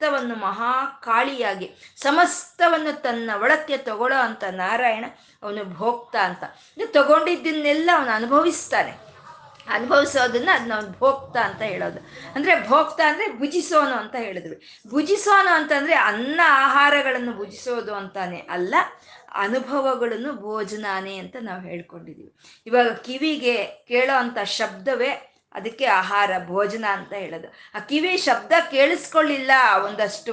ಸಮಸ್ತವನ್ನು ಮಹಾಕಾಳಿಯಾಗಿ, ಸಮಸ್ತವನ್ನು ತನ್ನ ಒಳಕ್ಕೆ ತಗೊಳ್ಳೋ ಅಂತ ನಾರಾಯಣ ಅವನು ಭೋಕ್ತ ಅಂತ. ತಗೊಂಡಿದ್ದನ್ನೆಲ್ಲ ಅವನು ಅನುಭವಿಸ್ತಾನೆ. ಅನುಭವಿಸೋದನ್ನ ಅದನ್ನ ಅವ್ನು ಭೋಕ್ತ ಅಂತ ಹೇಳೋದು. ಅಂದ್ರೆ ಭೋಕ್ತ ಅಂದ್ರೆ ಭುಜಿಸೋನು ಅಂತ ಹೇಳಿದ್ವಿ. ಭುಜಿಸೋನು ಅಂತಂದ್ರೆ ಅನ್ನ ಆಹಾರಗಳನ್ನು ಭುಜಿಸೋದು ಅಂತಾನೆ ಅಲ್ಲ, ಅನುಭವಗಳನ್ನು ಭೋಜನಾನೇ ಅಂತ ನಾವು ಹೇಳ್ಕೊಂಡಿದೀವಿ. ಇವಾಗ ಕಿವಿಗೆ ಕೇಳೋ ಅಂತ ಶಬ್ದವೇ ಅದಕ್ಕೆ ಆಹಾರ, ಭೋಜನ ಅಂತ ಹೇಳೋದು. ಆ ಕಿವಿ ಶಬ್ದ ಕೇಳಿಸ್ಕೊಳ್ಳಿಲ್ಲ ಒಂದಷ್ಟು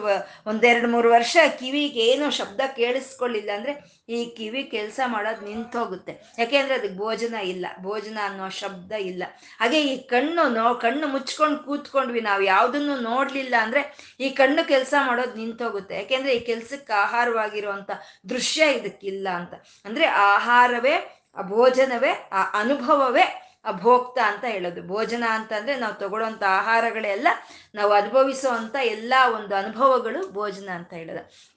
ಒಂದೆರಡು ಮೂರು ವರ್ಷ ಕಿವಿಗೆ ಏನು ಶಬ್ದ ಕೇಳಿಸ್ಕೊಳ್ಳಿಲ್ಲ ಅಂದರೆ ಈ ಕಿವಿ ಕೆಲಸ ಮಾಡೋದು ನಿಂತೋಗುತ್ತೆ ಯಾಕೆಂದರೆ ಅದಕ್ಕೆ ಭೋಜನ ಇಲ್ಲ. ಭೋಜನ ಅನ್ನೋ ಶಬ್ದ ಇಲ್ಲ. ಹಾಗೆ ಈ ಕಣ್ಣು ನೋ, ಕಣ್ಣು ಮುಚ್ಕೊಂಡು ಕೂತ್ಕೊಂಡ್ವಿ ನಾವು, ಯಾವುದನ್ನು ನೋಡಲಿಲ್ಲ ಅಂದರೆ ಈ ಕಣ್ಣು ಕೆಲಸ ಮಾಡೋದು ನಿಂತೋಗುತ್ತೆ ಯಾಕೆಂದರೆ ಈ ಕೆಲಸಕ್ಕೆ ಆಹಾರವಾಗಿರುವಂಥ ದೃಶ್ಯ ಇದಕ್ಕಿಲ್ಲ ಅಂತ. ಅಂದರೆ ಆಹಾರವೇ, ಆ ಭೋಜನವೇ, ಆ ಅನುಭವವೇ ಭೋಕ್ತ ಅಂತ ಹೇಳೋದು. ಭೋಜನ ಅಂತಂದ್ರೆ ನಾವು ತಗೊಳ್ಳೋಂಥ ಆಹಾರಗಳೆಲ್ಲ ನಾವು ಅನುಭವಿಸೋ ಅಂತ ಎಲ್ಲ ಒಂದು ಅನುಭವಗಳು ಭೋಜನ ಅಂತ ಹೇಳೋದು.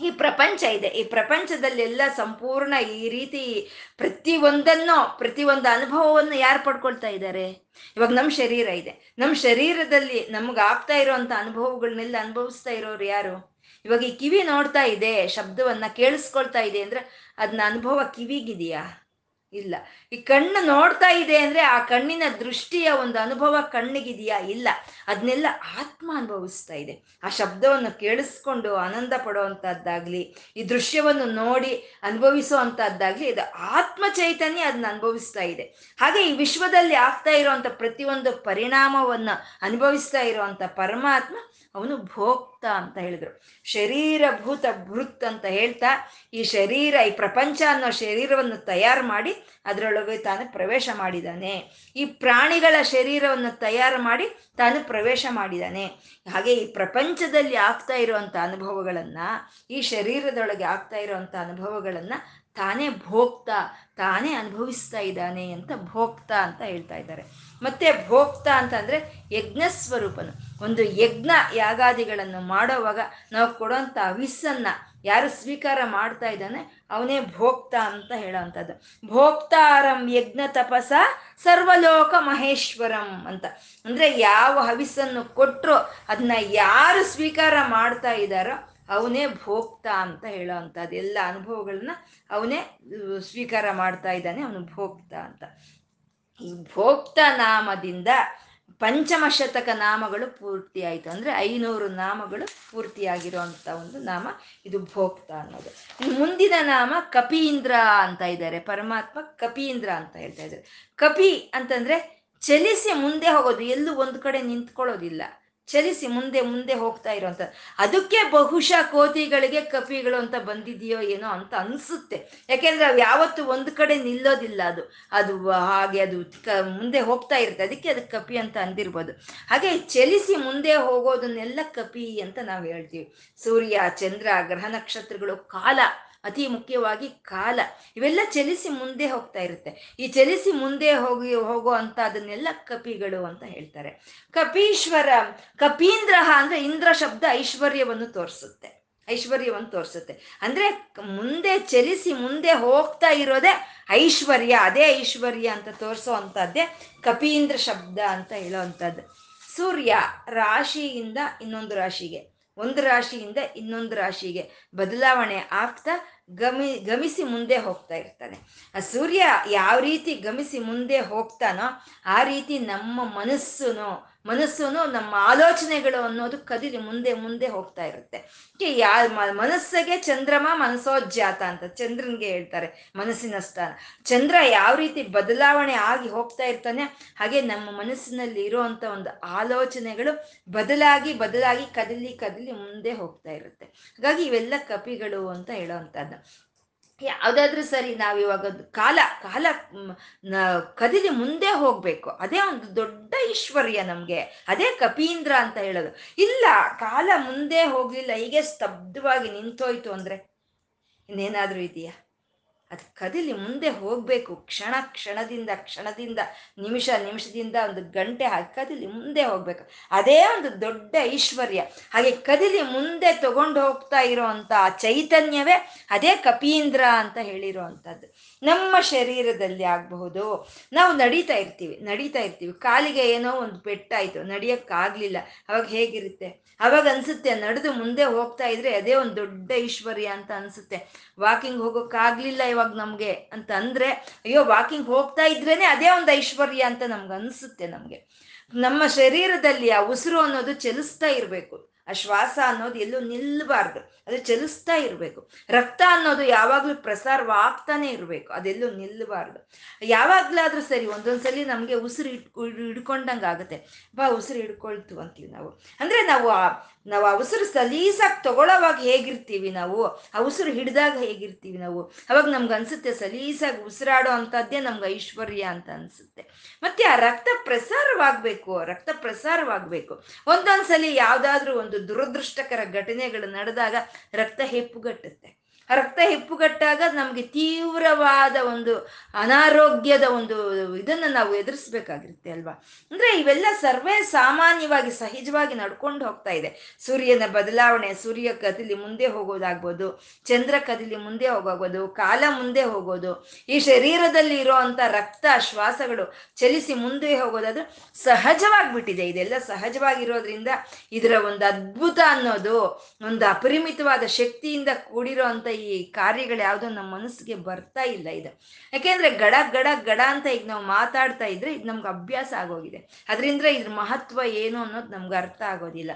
ಈ ಪ್ರಪಂಚ ಇದೆ. ಈ ಪ್ರಪಂಚದಲ್ಲಿ ಎಲ್ಲ ಸಂಪೂರ್ಣ ಈ ರೀತಿ ಪ್ರತಿ ಒಂದನ್ನು ಪ್ರತಿ ಒಂದು ಅನುಭವವನ್ನು ಯಾರು ಪಡ್ಕೊಳ್ತಾ ಇದ್ದಾರೆ? ಇವಾಗ ನಮ್ಮ ಶರೀರ ಇದೆ. ನಮ್ಮ ಶರೀರದಲ್ಲಿ ನಮ್ಗೆ ಆಗ್ತಾ ಇರೋವಂಥ ಅನುಭವಗಳನ್ನೆಲ್ಲ ಅನುಭವಿಸ್ತಾ ಇರೋರು ಯಾರು? ಇವಾಗ ಈ ಕಿವಿ ನೋಡ್ತಾ ಇದೆ, ಶಬ್ದವನ್ನ ಕೇಳಿಸ್ಕೊಳ್ತಾ ಇದೆ ಅಂದ್ರೆ ಅದನ್ನ ಅನುಭವ ಕಿವಿಗಿದೆಯಾ? ಇಲ್ಲ. ಈ ಕಣ್ಣು ನೋಡ್ತಾ ಇದೆ ಅಂದ್ರೆ ಆ ಕಣ್ಣಿನ ದೃಷ್ಟಿಯ ಒಂದು ಅನುಭವ ಕಣ್ಣಿಗಿದೆಯಾ? ಇಲ್ಲ. ಅದನ್ನೆಲ್ಲ ಆತ್ಮ ಅನುಭವಿಸ್ತಾ ಇದೆ. ಆ ಶಬ್ದವನ್ನು ಕೇಳಿಸ್ಕೊಂಡು ಆನಂದ ಪಡುವಂತಹದ್ದಾಗ್ಲಿ, ಈ ದೃಶ್ಯವನ್ನು ನೋಡಿ ಅನುಭವಿಸೋ ಅಂತದ್ದಾಗ್ಲಿ ಇದು ಆತ್ಮ ಚೈತನ್ಯ ಅದನ್ನ ಅನುಭವಿಸ್ತಾ ಇದೆ. ಹಾಗೆ ಈ ವಿಶ್ವದಲ್ಲಿ ಆಗ್ತಾ ಇರುವಂತ ಪ್ರತಿಯೊಂದು ಪರಿಣಾಮವನ್ನ ಅನುಭವಿಸ್ತಾ ಇರುವಂತ ಪರಮಾತ್ಮ ಅವನು ಭೋಕ್ತ ಅಂತ ಹೇಳಿದ್ರು. ಶರೀರ ಭೂತ ಭೃತ್ ಅಂತ ಹೇಳ್ತಾ, ಈ ಶರೀರ, ಈ ಪ್ರಪಂಚ ಅನ್ನೋ ಶರೀರವನ್ನು ತಯಾರು ಮಾಡಿ ಅದರೊಳಗೆ ತಾನು ಪ್ರವೇಶ ಮಾಡಿದ್ದಾನೆ ಈ ಪ್ರಾಣಿಗಳ ಶರೀರವನ್ನು ತಯಾರು ಮಾಡಿ ತಾನು ಪ್ರವೇಶ ಮಾಡಿದ್ದಾನೆ ಹಾಗೆ ಈ ಪ್ರಪಂಚದಲ್ಲಿ ಆಗ್ತಾ ಇರುವಂತ ಅನುಭವಗಳನ್ನ, ಈ ಶರೀರದೊಳಗೆ ಆಗ್ತಾ ಇರುವಂತ ಅನುಭವಗಳನ್ನ ತಾನೇ ಭೋಕ್ತ, ತಾನೇ ಅನುಭವಿಸ್ತಾ ಇದ್ದಾನೆ ಅಂತ ಭೋಕ್ತ ಅಂತ ಹೇಳ್ತಾ ಇದ್ದಾರೆ. ಮತ್ತೆ ಭೋಕ್ತ ಅಂತಂದ್ರೆ ಯಜ್ಞ ಸ್ವರೂಪನು. ಒಂದು ಯಜ್ಞ ಯಾಗಾದಿಗಳನ್ನು ಮಾಡೋವಾಗ ನಾವು ಕೊಡೋಂಥ ಅವಿಸ್ಸನ್ನ ಯಾರು ಸ್ವೀಕಾರ ಮಾಡ್ತಾ ಇದ್ದಾನೆ, ಅವನೇ ಭೋಕ್ತ ಅಂತ ಹೇಳೋವಂಥದ್ದು. ಭೋಕ್ತಾರಂ ಯಜ್ಞ ತಪಸ ಸರ್ವಲೋಕ ಮಹೇಶ್ವರಂ ಅಂತ. ಅಂದ್ರೆ ಯಾವ ಹವಿಸ್ಸನ್ನು ಕೊಟ್ಟರು ಅದನ್ನ ಯಾರು ಸ್ವೀಕಾರ ಮಾಡ್ತಾ ಇದ್ದಾರೋ ಅವನೇ ಭೋಕ್ತ ಅಂತ ಹೇಳೋ ಅಂಥದ್ದು ಎಲ್ಲ ಅನುಭವಗಳನ್ನ ಅವನೇ ಸ್ವೀಕಾರ ಮಾಡ್ತಾ ಇದ್ದಾನೆ, ಅವನು ಭೋಕ್ತ ಅಂತ. ಈ ಭೋಕ್ತ ನಾಮದಿಂದ ಪಂಚಮ ಶತಕ ನಾಮಗಳು ಪೂರ್ತಿ ಆಯಿತು. ಅಂದರೆ ಐನೂರು ನಾಮಗಳು ಪೂರ್ತಿಯಾಗಿರುವಂಥ ಒಂದು ನಾಮ ಇದು ಭೋಕ್ತ ಅನ್ನೋದು. ಮುಂದಿನ ನಾಮ ಕಪೀಂದ್ರ ಅಂತ ಇದ್ದಾರೆ. ಪರಮಾತ್ಮ ಕಪೀಂದ್ರ ಅಂತ ಹೇಳ್ತಾ ಇದ್ದಾರೆ. ಕಪಿ ಅಂತಂದ್ರೆ ಚಲಿಸಿ ಮುಂದೆ ಹೋಗೋದು. ಎಲ್ಲೂ ಒಂದು ಕಡೆ ನಿಂತ್ಕೊಳ್ಳೋದಿಲ್ಲ. ಚಲಿಸಿ ಮುಂದೆ ಮುಂದೆ ಹೋಗ್ತಾ ಇರೋಂಥ ಅದಕ್ಕೆ ಬಹುಶಃ ಕೋತಿಗಳಿಗೆ ಕಪಿಗಳು ಅಂತ ಬಂದಿದೆಯೋ ಏನೋ ಅಂತ ಅನ್ಸುತ್ತೆ. ಯಾಕೆಂದ್ರೆ ಅವು ಯಾವತ್ತು ಒಂದು ಕಡೆ ನಿಲ್ಲೋದಿಲ್ಲ ಅದು. ಅದು ಹಾಗೆ ಅದು ಮುಂದೆ ಹೋಗ್ತಾ ಇರುತ್ತೆ. ಅದಕ್ಕೆ ಅದಕ್ಕೆ ಕಪಿ ಅಂತ ಅಂದಿರ್ಬೋದು. ಹಾಗೆ ಚಲಿಸಿ ಮುಂದೆ ಹೋಗೋದನ್ನೆಲ್ಲ ಕಪಿ ಅಂತ ನಾವು ಹೇಳ್ತೀವಿ. ಸೂರ್ಯ, ಚಂದ್ರ, ಗ್ರಹ ನಕ್ಷತ್ರಗಳು, ಕಾಲ ಅತಿ ಮುಖ್ಯವಾಗಿ ಕಾಲ. ಇವೆಲ್ಲ ಚಲಿಸಿ ಮುಂದೆ ಹೋಗ್ತಾ ಇರುತ್ತೆ. ಈ ಚಲಿಸಿ ಮುಂದೆ ಹೋಗಿ, ಹೋಗೋ ಅಂತ ಅದನ್ನೆಲ್ಲ ಕಪಿಗಳು ಅಂತ ಹೇಳ್ತಾರೆ. ಕಪೀಶ್ವರ ಕಪೀಂದ್ರ ಅಂದ್ರೆ ಇಂದ್ರ ಶಬ್ದ ಐಶ್ವರ್ಯವನ್ನು ತೋರಿಸುತ್ತೆ. ಐಶ್ವರ್ಯವನ್ನು ತೋರಿಸುತ್ತೆ. ಅಂದ್ರೆ ಮುಂದೆ ಚಲಿಸಿ ಮುಂದೆ ಹೋಗ್ತಾ ಇರೋದೇ ಐಶ್ವರ್ಯ, ಅದೇ ಐಶ್ವರ್ಯ ಅಂತ ತೋರಿಸೋ ಅಂತದ್ದೇ ಕಪೀಂದ್ರ ಶಬ್ದ ಅಂತ ಹೇಳೋ ಸೂರ್ಯ ರಾಶಿಯಿಂದ ಇನ್ನೊಂದು ರಾಶಿಗೆ. ಒಂದು ರಾಶಿಯಿಂದ ಇನ್ನೊಂದು ರಾಶಿಗೆ ಬದಲಾವಣೆ ಆಗ್ತಾ ಗಮಿ, ಗಮಿಸಿ ಮುಂದೆ ಹೋಗ್ತಾ ಇರ್ತಾನೆ. ಆ ಸೂರ್ಯ ಯಾವ ರೀತಿ ಗಮಿಸಿ ಮುಂದೆ ಹೋಗ್ತಾನೋ ಆ ರೀತಿ ನಮ್ಮ ಮನಸ್ಸುನು ಮನಸ್ಸುನು ನಮ್ಮ ಆಲೋಚನೆಗಳು ಅನ್ನೋದು ಕದಿಲಿ ಮುಂದೆ ಮುಂದೆ ಹೋಗ್ತಾ ಇರುತ್ತೆ. ಯಾ ಮನಸ್ಸಿಗೆ ಚಂದ್ರಮ ಮನಸ್ಸೋಜ್ಜಾತ ಅಂತ ಚಂದ್ರನ್ಗೆ ಹೇಳ್ತಾರೆ, ಮನಸ್ಸಿನ ಸ್ಥಾನ. ಚಂದ್ರ ಯಾವ ರೀತಿ ಬದಲಾವಣೆ ಆಗಿ ಹೋಗ್ತಾ ಇರ್ತಾನೆ, ಹಾಗೆ ನಮ್ಮ ಮನಸ್ಸಿನಲ್ಲಿ ಇರುವಂತ ಒಂದು ಆಲೋಚನೆಗಳು ಬದಲಾಗಿ ಬದಲಾಗಿ ಕದಲಿ ಕದಲಿ ಮುಂದೆ ಹೋಗ್ತಾ ಇರುತ್ತೆ. ಹಾಗಾಗಿ ಇವೆಲ್ಲ ಕಪಿಗಳು ಅಂತ ಹೇಳೋವಂಥದ್ದು. ಯಾವುದಾದ್ರೂ ಸರಿ, ನಾವಿವಾಗ ಕಾಲ ಕಾಲ ಕದಿಲಿ ಮುಂದೆ ಹೋಗ್ಬೇಕು. ಅದೇ ಒಂದು ದೊಡ್ಡ ಐಶ್ವರ್ಯ ನಮಗೆ. ಅದೇ ಕಪೀಂದ್ರ ಅಂತ ಹೇಳೋದು. ಇಲ್ಲ, ಕಾಲ ಮುಂದೆ ಹೋಗಲಿಲ್ಲ, ಹೀಗೆ ಸ್ತಬ್ಧವಾಗಿ ನಿಂತೋಯ್ತು ಅಂದ್ರೆ ಇನ್ನೇನಾದರೂ ಇದೆಯಾ? ಅದು ಕದಿಲಿ ಮುಂದೆ ಹೋಗಬೇಕು, ಕ್ಷಣ ಕ್ಷಣದಿಂದ ಕ್ಷಣದಿಂದ, ನಿಮಿಷ ನಿಮಿಷದಿಂದ ಒಂದು ಗಂಟೆ ಹಾಕಿ ಕದಿಲಿ ಮುಂದೆ ಹೋಗ್ಬೇಕು. ಅದೇ ಒಂದು ದೊಡ್ಡ ಐಶ್ವರ್ಯ. ಹಾಗೆ ಕದಿಲಿ ಮುಂದೆ ತಗೊಂಡು ಹೋಗ್ತಾ ಇರೋವಂಥ ಚೈತನ್ಯವೇ ಅದೇ ಕಪೀಂದ್ರ ಅಂತ ಹೇಳಿರುವಂಥದ್ದು ನಮ್ಮ ಶರೀರದಲ್ಲಿ ಆಗಬಹುದು. ನಾವು ನಡೀತಾ ಇರ್ತೀವಿ ನಡೀತಾ ಇರ್ತೀವಿ. ಕಾಲಿಗೆ ಏನೋ ಒಂದು ಪೆಟ್ಟಾಯಿತು, ನಡಿಯೋಕ್ಕಾಗಲಿಲ್ಲ. ಅವಾಗ ಹೇಗಿರುತ್ತೆ? ಅವಾಗ ಅನ್ಸುತ್ತೆ, ನಡೆದು ಮುಂದೆ ಹೋಗ್ತಾ ಇದ್ರೆ ಅದೇ ಒಂದು ದೊಡ್ಡ ಐಶ್ವರ್ಯ ಅಂತ ಅನ್ಸುತ್ತೆ. ವಾಕಿಂಗ್ ಹೋಗೋಕ್ಕಾಗ್ಲಿಲ್ಲ ಇವಾಗ ನಮಗೆ ಅಂತ ಅಂದ್ರೆ, ಅಯ್ಯೋ, ವಾಕಿಂಗ್ ಹೋಗ್ತಾ ಇದ್ರೇನೆ ಅದೇ ಒಂದು ಐಶ್ವರ್ಯ ಅಂತ ನಮ್ಗೆ ಅನ್ಸುತ್ತೆ ನಮಗೆ. ನಮ್ಮ ಶರೀರದಲ್ಲಿ ಆ ಉಸಿರು ಅನ್ನೋದು ಚಲಿಸ್ತಾ ಇರಬೇಕು. ಆ ಶ್ವಾಸ ಅನ್ನೋದು ಎಲ್ಲೂ ನಿಲ್ಲಬಾರ್ದು ಅದು ಚಲಿಸ್ತಾ ಇರಬೇಕು. ರಕ್ತ ಅನ್ನೋದು ಯಾವಾಗಲೂ ಪ್ರಸಾರವಾಗ್ತಾನೆ ಇರಬೇಕು. ಅದೆಲ್ಲೂ ನಿಲ್ಲಬಾರ್ದು ಯಾವಾಗ್ಲಾದ್ರೂ ಸರಿ, ಒಂದೊಂದ್ಸಲಿ ನಮಗೆ ಉಸಿರು ಇಟ್ಕೊ ಹಿಡ್ಕೊಂಡಂಗೆ ಆಗುತ್ತೆ ಬಾ, ಉಸಿರು ಹಿಡ್ಕೊಳ್ತು ಅಂತೀವಿ ನಾವು. ಅಂದರೆ ನಾವು ಆ ನಾವು ಆ ಉಸಿರು ಸಲೀಸಾಗಿ ತಗೊಳ್ಳೋವಾಗ ಹೇಗಿರ್ತೀವಿ ನಾವು? ಆ ಉಸಿರು ಹಿಡಿದಾಗ ಹೇಗಿರ್ತೀವಿ ನಾವು? ಅವಾಗ ನಮ್ಗೆ ಅನ್ಸುತ್ತೆ ಸಲೀಸಾಗಿ ಉಸಿರಾಡೋ ಅಂಥದ್ದೇ ನಮ್ಗೆ ಐಶ್ವರ್ಯ ಅಂತ ಅನ್ಸುತ್ತೆ. ಮತ್ತೆ ಆ ರಕ್ತ ಪ್ರಸಾರವಾಗಬೇಕು ರಕ್ತ ಪ್ರಸಾರವಾಗಬೇಕು. ಒಂದೊಂದ್ಸಲಿ ಯಾವುದಾದ್ರೂ ಒಂದು ದುರದೃಷ್ಟಕರ ಘಟನೆಗಳು ನಡೆದಾಗ ರಕ್ತ ಹೆಪ್ಪುಗಟ್ಟುತ್ತೆ ರಕ್ತ ಹೆಪ್ಪುಗಟ್ಟಾಗ ನಮಗೆ ತೀವ್ರವಾದ ಒಂದು ಅನಾರೋಗ್ಯದ ಒಂದು ಇದನ್ನು ನಾವು ಎದುರಿಸ್ಬೇಕಾಗಿರುತ್ತೆ ಅಲ್ವಾ? ಅಂದ್ರೆ ಇವೆಲ್ಲ ಸರ್ವೇ ಸಾಮಾನ್ಯವಾಗಿ ಸಹಜವಾಗಿ ನಡ್ಕೊಂಡು ಹೋಗ್ತಾ ಇದೆ. ಸೂರ್ಯನ ಬದಲಾವಣೆ, ಸೂರ್ಯ ಕದಿಲಿ ಮುಂದೆ ಹೋಗೋದಾಗ್ಬೋದು, ಚಂದ್ರ ಕದಿಲಿ ಮುಂದೆ ಹೋಗೋದು ಕಾಲ ಮುಂದೆ ಹೋಗೋದು, ಈ ಶರೀರದಲ್ಲಿ ಇರೋವಂಥ ರಕ್ತ ಶ್ವಾಸಗಳು ಚಲಿಸಿ ಮುಂದೆ ಹೋಗೋದಾದ್ರೆ ಸಹಜವಾಗಿಬಿಟ್ಟಿದೆ. ಇದೆಲ್ಲ ಸಹಜವಾಗಿರೋದ್ರಿಂದ ಇದರ ಒಂದು ಅದ್ಭುತ ಅನ್ನೋದು, ಒಂದು ಅಪರಿಮಿತವಾದ ಶಕ್ತಿಯಿಂದ ಕೂಡಿರೋ ಈ ಕಾರ್ಯಗಳು ಯಾವುದೋ ನಮ್ಮ ಮನಸ್ಸಿಗೆ ಬರ್ತಾ ಇಲ್ಲ ಇದು. ಯಾಕೆಂದ್ರೆ ಗಡ ಗಡ ಗಡ ಅಂತ ಈಗ ನಾವು ಮಾತಾಡ್ತಾ ಇದ್ರೆ ಇದು ನಮ್ಗೆ ಅಭ್ಯಾಸ ಆಗೋಗಿದೆ. ಅದರಿಂದ ಇದ್ರ ಮಹತ್ವ ಏನು ಅನ್ನೋದು ನಮ್ಗೆ ಅರ್ಥ ಆಗೋದಿಲ್ಲ.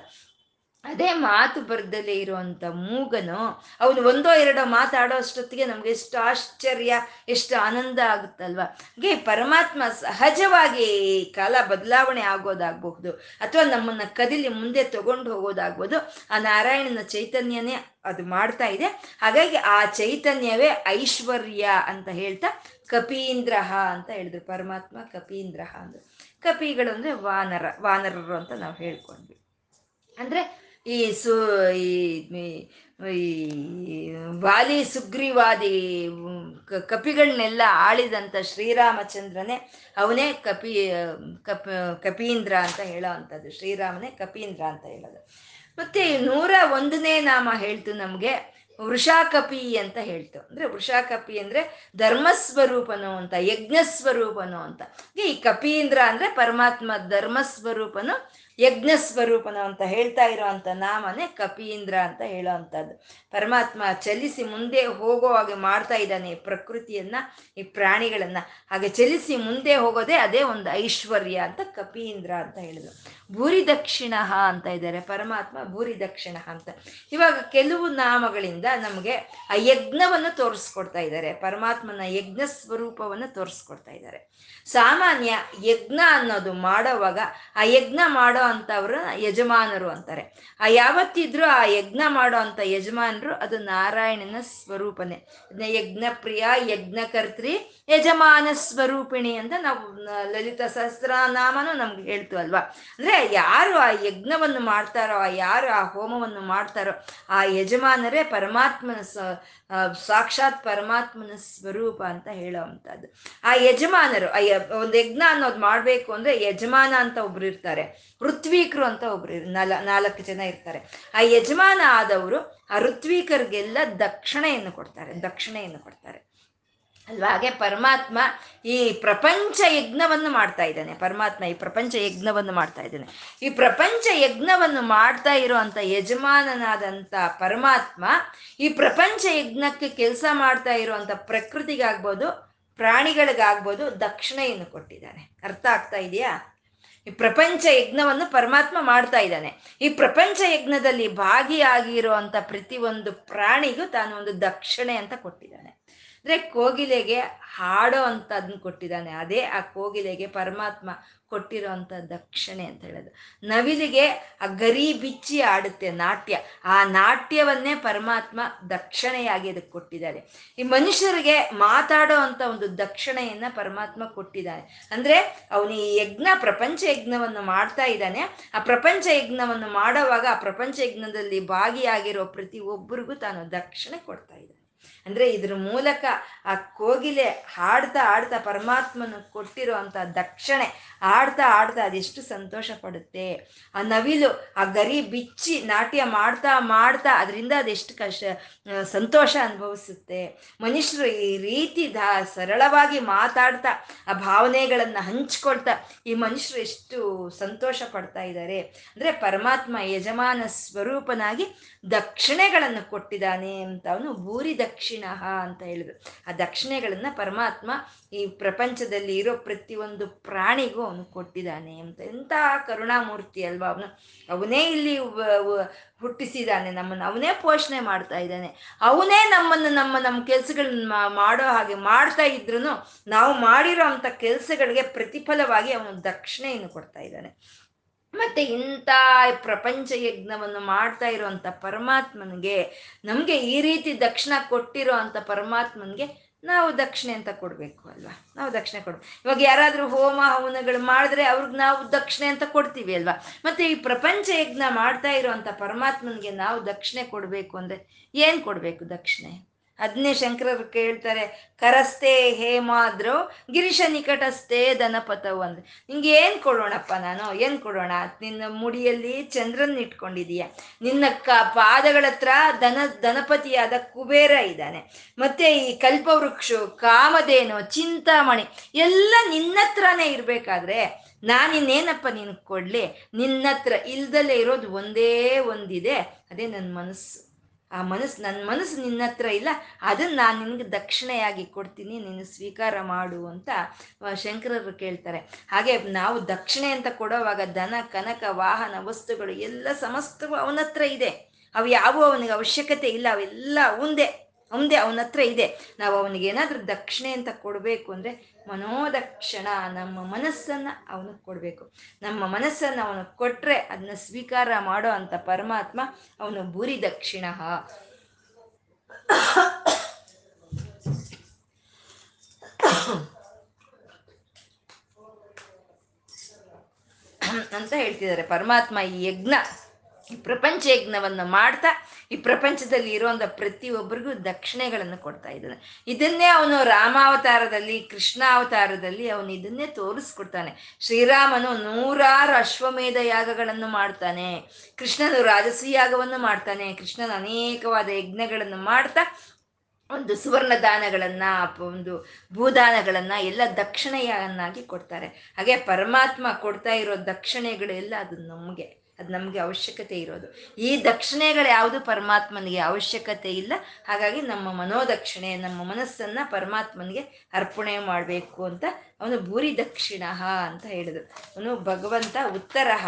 ಅದೇ ಮಾತು ಬರ್ದಲೇ ಇರುವಂತ ಮೂಗನು, ಅವನು ಒಂದೋ ಎರಡೋ ಮಾತಾಡೋ ಅಷ್ಟೊತ್ತಿಗೆ ನಮ್ಗೆ ಎಷ್ಟು ಆಶ್ಚರ್ಯ, ಎಷ್ಟು ಆನಂದ ಆಗುತ್ತಲ್ವ? ಗೆ ಪರಮಾತ್ಮ ಸಹಜವಾಗಿ ಕಾಲ ಬದಲಾವಣೆ ಆಗೋದಾಗಬಹುದು, ಅಥವಾ ನಮ್ಮನ್ನ ಕದಿಲಿ ಮುಂದೆ ತಗೊಂಡು ಹೋಗೋದಾಗ್ಬೋದು, ಆ ನಾರಾಯಣನ ಚೈತನ್ಯನೇ ಅದು ಮಾಡ್ತಾ ಇದೆ. ಹಾಗಾಗಿ ಆ ಚೈತನ್ಯವೇ ಐಶ್ವರ್ಯ ಅಂತ ಹೇಳ್ತಾ ಕಪೀಂದ್ರಹ ಅಂತ ಹೇಳಿದ್ರು. ಪರಮಾತ್ಮ ಕಪೀಂದ್ರಹ ಅಂದ್ರು. ಕಪಿಗಳು ಅಂದ್ರೆ ವಾನರ, ವಾನರರು ಅಂತ ನಾವು ಹೇಳ್ಕೊಂಡ್ವಿ. ಅಂದ್ರೆ ಈ ಸು ಈ, ವಾಲಿ ಸುಗ್ರೀವಾದಿ ಕಪಿಗಳನ್ನೆಲ್ಲ ಆಳಿದಂಥ ಶ್ರೀರಾಮಚಂದ್ರನೇ ಅವನೇ ಕಪಿ, ಕಪ, ಕಪೀಂದ್ರ ಅಂತ ಹೇಳೋ ಅಂಥದ್ದು ಶ್ರೀರಾಮನೇ ಕಪೀಂದ್ರ ಅಂತ ಹೇಳೋದು. ಮತ್ತೆ ನೂರ ಒಂದನೇ ನಾಮ ಹೇಳ್ತು ನಮಗೆ ವೃಷಾಕಪಿ ಅಂತ ಹೇಳ್ತು. ಅಂದರೆ ವೃಷಾಕಪಿ ಅಂದರೆ ಧರ್ಮಸ್ವರೂಪನು ಅಂತ, ಯಜ್ಞಸ್ವರೂಪನು ಅಂತ. ಈ ಕಪೀಂದ್ರ ಅಂದರೆ ಪರಮಾತ್ಮ ಧರ್ಮಸ್ವರೂಪನು ಯಜ್ಞ ಸ್ವರೂಪನ ಅಂತ ಹೇಳ್ತಾ ಇರೋವಂಥ ನಾಮನೇ ಕಪೀಂದ್ರ ಅಂತ ಹೇಳೋ ಅಂಥದ್ದು ಪರಮಾತ್ಮ ಚಲಿಸಿ ಮುಂದೆ ಹೋಗೋ ಹಾಗೆ ಮಾಡ್ತಾ ಇದ್ದಾನೆ ಪ್ರಕೃತಿಯನ್ನ, ಈ ಪ್ರಾಣಿಗಳನ್ನ. ಹಾಗೆ ಚಲಿಸಿ ಮುಂದೆ ಹೋಗೋದೇ ಅದೇ ಒಂದು ಐಶ್ವರ್ಯ ಅಂತ ಕಪೀಂದ್ರ ಅಂತ ಹೇಳಿದ್ರು. ಭೂರಿ ದಕ್ಷಿಣ ಅಂತ ಇದ್ದಾರೆ. ಪರಮಾತ್ಮ ಭೂರಿ ದಕ್ಷಿಣ ಅಂತ. ಇವಾಗ ಕೆಲವು ನಾಮಗಳಿಂದ ನಮಗೆ ಆ ಯಜ್ಞವನ್ನು ತೋರಿಸ್ಕೊಡ್ತಾ ಇದ್ದಾರೆ. ಪರಮಾತ್ಮನ ಯಜ್ಞ ಸ್ವರೂಪವನ್ನು ತೋರಿಸ್ಕೊಡ್ತಾ ಇದ್ದಾರೆ. ಸಾಮಾನ್ಯ ಯಜ್ಞ ಅನ್ನೋದು ಮಾಡೋವಾಗ ಆ ಯಜ್ಞ ಮಾಡೋ ಅಂಥವ್ರ ಯಜಮಾನರು ಅಂತಾರೆ. ಆ ಯಾವತ್ತಿದ್ರು ಆ ಯಜ್ಞ ಮಾಡೋ ಅಂಥ ಯಜಮಾನರು ಅದು ನಾರಾಯಣನ ಸ್ವರೂಪನೇ. ಯಜ್ಞ ಪ್ರಿಯ ಯಜ್ಞಕರ್ತ್ರಿ, ಯಜಮಾನ ಸ್ವರೂಪಿಣಿ ಅಂತ ನಾವು ಲಲಿತ ಸಹಸ್ರನಾಮನು ನಮ್ಗೆ ಹೇಳ್ತು ಅಲ್ವಾ ಅಂದ್ರೆ ಯಾರು ಆ ಯಜ್ಞವನ್ನು ಮಾಡ್ತಾರೋ, ಆ ಯಾರು ಆ ಹೋಮವನ್ನು ಮಾಡ್ತಾರೋ, ಆ ಯಜಮಾನರೇ ಪರಮಾತ್ಮನ ಸಾಕ್ಷಾತ್ ಪರಮಾತ್ಮನ ಸ್ವರೂಪ ಅಂತ ಹೇಳೋ ಅಂಥದ್ದು ಆ ಯಜಮಾನರು ಒಂದು ಯಜ್ಞ ಅನ್ನೋದು ಮಾಡಬೇಕು ಅಂದ್ರೆ ಯಜಮಾನ ಅಂತ ಒಬ್ರು ಇರ್ತಾರೆ. ಋತ್ವೀಕರು ಅಂತ ಒಬ್ರು ನಾಲ, ನಾಲ್ಕು ಜನ ಇರ್ತಾರೆ. ಆ ಯಜಮಾನ ಆದವರು ಆ ಋತ್ವೀಕರಿಗೆಲ್ಲ ದಕ್ಷಿಣೆಯನ್ನು ಕೊಡ್ತಾರೆ ದಕ್ಷಿಣೆಯನ್ನು ಕೊಡ್ತಾರೆ. ಅಲ್ವಾ? ಹಾಗೆ ಪರಮಾತ್ಮ ಈ ಪ್ರಪಂಚ ಯಜ್ಞವನ್ನು ಮಾಡ್ತಾ ಇದ್ದಾನೆ. ಪರಮಾತ್ಮ ಈ ಪ್ರಪಂಚ ಯಜ್ಞವನ್ನು ಮಾಡ್ತಾ ಇದ್ದಾನೆ. ಈ ಪ್ರಪಂಚ ಯಜ್ಞವನ್ನು ಮಾಡ್ತಾ ಇರುವಂತ ಯಜಮಾನನಾದಂಥ ಪರಮಾತ್ಮ ಈ ಪ್ರಪಂಚ ಯಜ್ಞಕ್ಕೆ ಕೆಲಸ ಮಾಡ್ತಾ ಇರುವಂತ ಪ್ರಕೃತಿಗಾಗ್ಬೋದು, ಪ್ರಾಣಿಗಳಿಗಾಗ್ಬೋದು ದಕ್ಷಿಣೆಯನ್ನು ಕೊಟ್ಟಿದ್ದಾನೆ. ಅರ್ಥ ಆಗ್ತಾ ಇದೆಯಾ? ಈ ಪ್ರಪಂಚ ಯಜ್ಞವನ್ನು ಪರಮಾತ್ಮ ಮಾಡ್ತಾ ಇದ್ದಾನೆ. ಈ ಪ್ರಪಂಚ ಯಜ್ಞದಲ್ಲಿ ಭಾಗಿಯಾಗಿರುವಂತ ಪ್ರತಿಯೊಂದು ಪ್ರಾಣಿಗೂ ತಾನು ಒಂದು ದಕ್ಷಿಣೆ ಅಂತ ಕೊಟ್ಟಿದ್ದಾನೆ. ಅಂದ್ರೆ ಕೋಗಿಲೆಗೆ ಹಾಡೋ ಅಂತದನ್ನ ಕೊಟ್ಟಿದ್ದಾನೆ. ಅದೇ ಆ ಕೋಗಿಲೆಗೆ ಪರಮಾತ್ಮ ಕೊಟ್ಟಿರೋ ಅಂತ ದಕ್ಷಿಣೆ ಅಂತ ಹೇಳೋದು. ನವಿಲಿಗೆ ಆ ಗರಿ ಬಿಚ್ಚಿ ಆಡುತ್ತೆ ನಾಟ್ಯ. ಆ ನಾಟ್ಯವನ್ನೇ ಪರಮಾತ್ಮ ದಕ್ಷಿಣೆಯಾಗಿ ಅದಕ್ಕೆ ಕೊಟ್ಟಿದ್ದಾರೆ. ಈ ಮನುಷ್ಯರಿಗೆ ಮಾತಾಡೋ ಅಂತ ಒಂದು ದಕ್ಷಿಣೆಯನ್ನ ಪರಮಾತ್ಮ ಕೊಟ್ಟಿದ್ದಾನೆ. ಅಂದ್ರೆ ಅವನು ಈ ಯಜ್ಞ, ಪ್ರಪಂಚ ಯಜ್ಞವನ್ನು ಮಾಡ್ತಾ ಇದ್ದಾನೆ. ಆ ಪ್ರಪಂಚ ಯಜ್ಞವನ್ನು ಮಾಡೋವಾಗ ಆ ಪ್ರಪಂಚ ಯಜ್ಞದಲ್ಲಿ ಭಾಗಿಯಾಗಿರೋ ಪ್ರತಿ ಒಬ್ಬರಿಗೂ ತಾನು ದಕ್ಷಿಣೆ ಕೊಡ್ತಾ ಇದ್ದಾನೆ. ಅಂದ್ರೆ ಇದ್ರ ಮೂಲಕ ಆ ಕೋಗಿಲೆ ಹಾಡ್ತಾ ಆಡ್ತಾ ಪರಮಾತ್ಮನ ಕೊಟ್ಟಿರುವಂತ ದಕ್ಷಣೆ ದಕ್ಷಿಣೆ ಆಡ್ತಾ ಆಡ್ತಾ ಅದೆಷ್ಟು ಸಂತೋಷ ಪಡುತ್ತೆ. ಆ ನವಿಲು, ಆ ಗರಿ ಬಿಚ್ಚಿ ನಾಟ್ಯ ಮಾಡ್ತಾ ಮಾಡ್ತಾ ಅದರಿಂದ ಅದೆಷ್ಟು ಕಷ್ಟ ಸಂತೋಷ ಅನುಭವಿಸುತ್ತೆ. ಮನುಷ್ಯರು ಈ ರೀತಿ ದಾ, ಸರಳವಾಗಿ ಮಾತಾಡ್ತಾ ಆ ಭಾವನೆಗಳನ್ನು ಹಂಚ್ಕೊಳ್ತಾ ಈ ಮನುಷ್ಯರು ಎಷ್ಟು ಸಂತೋಷ ಪಡ್ತಾ ಇದ್ದಾರೆ ಅಂದ್ರೆ ಪರಮಾತ್ಮ ಯಜಮಾನ ಸ್ವರೂಪನಾಗಿ ದಕ್ಷಿಣೆಗಳನ್ನು ಕೊಟ್ಟಿದ್ದಾನೆ ಅಂತ ಅವನು ಭೂರಿ ದಕ್ಷಿಣ ಅಂತ ಹೇಳಿದ್ರು. ಆ ದಕ್ಷಿಣೆಗಳನ್ನ ಪರಮಾತ್ಮ ಈ ಪ್ರಪಂಚದಲ್ಲಿ ಇರೋ ಪ್ರತಿಯೊಂದು ಪ್ರಾಣಿಗೂ ಅವನು ಕೊಟ್ಟಿದ್ದಾನೆ ಅಂತ. ಎಂಥ ಕರುಣಾಮೂರ್ತಿ ಅಲ್ವಾ ಅವನು. ಅವನೇ ಇಲ್ಲಿ ಹುಟ್ಟಿಸಿದ್ದಾನೆ ನಮ್ಮನ್ನು. ಅವನೇ ಪೋಷಣೆ ಮಾಡ್ತಾ ಇದ್ದಾನೆ. ಅವನೇ ನಮ್ಮನ್ನು, ನಮ್ಮ ನಮ್ಮ ಕೆಲಸಗಳನ್ನ ಮಾಡೋ ಹಾಗೆ ಮಾಡ್ತಾ ಇದ್ರು ನಾವು ಮಾಡಿರೋ ಅಂಥ ಕೆಲಸಗಳಿಗೆ ಪ್ರತಿಫಲವಾಗಿ ಅವನು ದಕ್ಷಿಣೆಯನ್ನು ಕೊಡ್ತಾ ಇದ್ದಾನೆ. ಮತ್ತೆ ಇಂಥ ಪ್ರಪಂಚ ಯಜ್ಞವನ್ನು ಮಾಡ್ತಾ ಇರುವಂತ ಪರಮಾತ್ಮನಿಗೆ, ನಮಗೆ ಈ ರೀತಿ ದಕ್ಷಿಣ ಕೊಟ್ಟಿರೋ ಅಂತ ಪರಮಾತ್ಮನಿಗೆ ನಾವು ದಕ್ಷಿಣೆ ಅಂತ ಕೊಡಬೇಕು ಅಲ್ವಾ? ನಾವು ದಕ್ಷಿಣೆ ಕೊಡ್ಬೇಕು. ಇವಾಗ ಯಾರಾದರೂ ಹೋಮ ಹವನಗಳು ಮಾಡಿದ್ರೆ ಅವ್ರಿಗೆ ನಾವು ದಕ್ಷಿಣೆ ಅಂತ ಕೊಡ್ತೀವಿ ಅಲ್ವಾ? ಮತ್ತೆ ಈ ಪ್ರಪಂಚ ಯಜ್ಞ ಮಾಡ್ತಾ ಇರೋವಂಥ ಪರಮಾತ್ಮನಿಗೆ ನಾವು ದಕ್ಷಿಣೆ ಕೊಡಬೇಕು ಅಂದ್ರೆ ಏನು ಕೊಡಬೇಕು ದಕ್ಷಿಣೆ? ಅದನ್ನೇ ಶಂಕರರು ಕೇಳ್ತಾರೆ, ಕರಸ್ತೆ ಹೇಮಾದ್ರು ಗಿರೀಶ ನಿಕಟಸ್ಥೆ ದನಪಥವು ಅಂದ್ರೆ ನಿಂಗೆ ಏನು ಕೊಡೋಣಪ್ಪ ನಾನು? ಏನು ಕೊಡೋಣ? ನಿನ್ನ ಮುಡಿಯಲ್ಲಿ ಚಂದ್ರನ್ ಇಟ್ಕೊಂಡಿದೀಯ. ನಿನ್ನ ಕ, ಪಾದಗಳ ಹತ್ರ ದನ, ದನಪತಿಯಾದ ಕುಬೇರ ಇದ್ದಾನೆ. ಮತ್ತೆ ಈ ಕಲ್ಪವೃಕ್ಷ, ಕಾಮಧೇನು, ಚಿಂತಾಮಣಿ ಎಲ್ಲ ನಿನ್ನತ್ರನೇ ಇರ್ಬೇಕಾದ್ರೆ ನಾನಿನ್ನೇನಪ್ಪ ನಿನಗೆ ಕೊಡಲಿ? ನಿನ್ನತ್ರ ಇಲ್ದಲೇ ಇರೋದು ಒಂದೇ ಒಂದಿದೆ. ಅದೇ ನನ್ನ ಮನಸ್ಸು. ಆ ಮನಸ್ಸು ನನ್ನ ಮನಸ್ಸು ನಿನ್ನ ಹತ್ರ ಇಲ್ಲ ಅದನ್ನು ನಾನು ನಿನಗೆ ದಕ್ಷಿಣೆಯಾಗಿ ಕೊಡ್ತೀನಿ, ನೀನು ಸ್ವೀಕಾರ ಮಾಡು ಅಂತ ಶಂಕರರು ಕೇಳ್ತಾರೆ. ಹಾಗೆ ನಾವು ದಕ್ಷಿಣೆ ಅಂತ ಕೊಡೋವಾಗ ದನ, ಕನಕ, ವಾಹನ, ವಸ್ತುಗಳು ಎಲ್ಲ ಸಮಸ್ತವೂ ಅವನತ್ರ ಇದೆ. ಅವು ಯಾವ ಅವನಿಗೆ ಅವಶ್ಯಕತೆ ಇಲ್ಲ, ಅವೆಲ್ಲ ಅವಂದೇ. ಅವಂದೇ ಅವನ ಹತ್ರ ಇದೆ. ನಾವು ಅವನಿಗೆ ಏನಾದರೂ ದಕ್ಷಿಣೆ ಅಂತ ಕೊಡಬೇಕು ಅಂದರೆ ಮನೋದಕ್ಷಣ, ನಮ್ಮ ಮನಸ್ಸನ್ನ ಅವನಿಗೆ ಕೊಡಬೇಕು. ನಮ್ಮ ಮನಸ್ಸನ್ನು ಅವನು ಕೊಟ್ಟರೆ ಅದನ್ನ ಸ್ವೀಕಾರ ಮಾಡೋ ಅಂತ ಪರಮಾತ್ಮ ಅವನು ಭೂರಿ ದಕ್ಷಿಣ. ಅಂತ ಹೇಳ್ತಿದ್ದಾರೆ ಪರಮಾತ್ಮ ಈ ಯಜ್ಞ ಪ್ರಪಂಚ ಯಜ್ಞವನ್ನು ಮಾಡ್ತಾ ಈ ಪ್ರಪಂಚದಲ್ಲಿ ಇರುವಂಥ ಪ್ರತಿಯೊಬ್ಬರಿಗೂ ದಕ್ಷಿಣೆಗಳನ್ನು ಕೊಡ್ತಾ ಇದ್ದಾನೆ. ಇದನ್ನೇ ಅವನು ರಾಮಾವತಾರದಲ್ಲಿ, ಕೃಷ್ಣಾವತಾರದಲ್ಲಿ ಅವನು ಇದನ್ನೇ ತೋರಿಸ್ಕೊಡ್ತಾನೆ. ಶ್ರೀರಾಮನು ನೂರಾರು ಅಶ್ವಮೇಧ ಯಾಗಗಳನ್ನು ಮಾಡ್ತಾನೆ. ಕೃಷ್ಣನು ರಾಜಸಿ ಯಾಗವನ್ನು ಮಾಡ್ತಾನೆ. ಕೃಷ್ಣನ ಅನೇಕವಾದ ಯಜ್ಞಗಳನ್ನು ಮಾಡ್ತಾ ಒಂದು ಸುವರ್ಣ ದಾನಗಳನ್ನ ಒಂದು ಭೂದಾನಗಳನ್ನ ಎಲ್ಲ ದಕ್ಷಿಣೆಯನ್ನಾಗಿ ಕೊಡ್ತಾರೆ. ಹಾಗೆ ಪರಮಾತ್ಮ ಕೊಡ್ತಾ ಇರೋ ದಕ್ಷಿಣೆಗಳೆಲ್ಲ ಅದು ನಮಗೆ. ಅದು ನಮಗೆ ಅವಶ್ಯಕತೆ ಇರೋದು. ಈ ದಕ್ಷಿಣೆಗಳು ಯಾವುದು ಪರಮಾತ್ಮನಿಗೆ ಅವಶ್ಯಕತೆ ಇಲ್ಲ. ಹಾಗಾಗಿ ನಮ್ಮ ಮನೋದಕ್ಷಿಣೆ, ನಮ್ಮ ಮನಸ್ಸನ್ನು ಪರಮಾತ್ಮನಿಗೆ ಅರ್ಪಣೆ ಮಾಡಬೇಕು ಅಂತ ಅವನು ಭೂರಿ ದಕ್ಷಿಣ ಅಂತ ಹೇಳಿದರು ಅವನು ಭಗವಂತ ಉತ್ತರಹ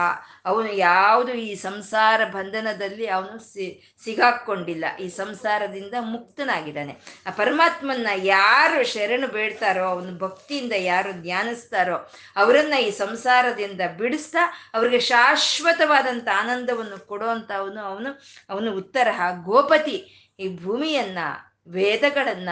ಅವನು ಯಾವುದು ಈ ಸಂಸಾರ ಬಂಧನದಲ್ಲಿ ಅವನು ಸಿ ಸಿಗಾಕ್ಕೊಂಡಿಲ್ಲ ಈ ಸಂಸಾರದಿಂದ ಮುಕ್ತನಾಗಿದ್ದಾನೆ. ಆ ಪರಮಾತ್ಮನ್ನ ಯಾರು ಶರಣು ಬೇಡ್ತಾರೋ, ಅವನು ಭಕ್ತಿಯಿಂದ ಯಾರು ಧ್ಯಾನಿಸ್ತಾರೋ, ಅವರನ್ನು ಈ ಸಂಸಾರದಿಂದ ಬಿಡಿಸ್ತಾ ಅವ್ರಿಗೆ ಶಾಶ್ವತವಾದಂಥ ಆನಂದವನ್ನು ಕೊಡುವಂಥ ಅವನು ಅವನು ಅವನು ಉತ್ತರಹ ಗೋಪತಿ ಈ ಭೂಮಿಯನ್ನ ವೇದಗಳನ್ನ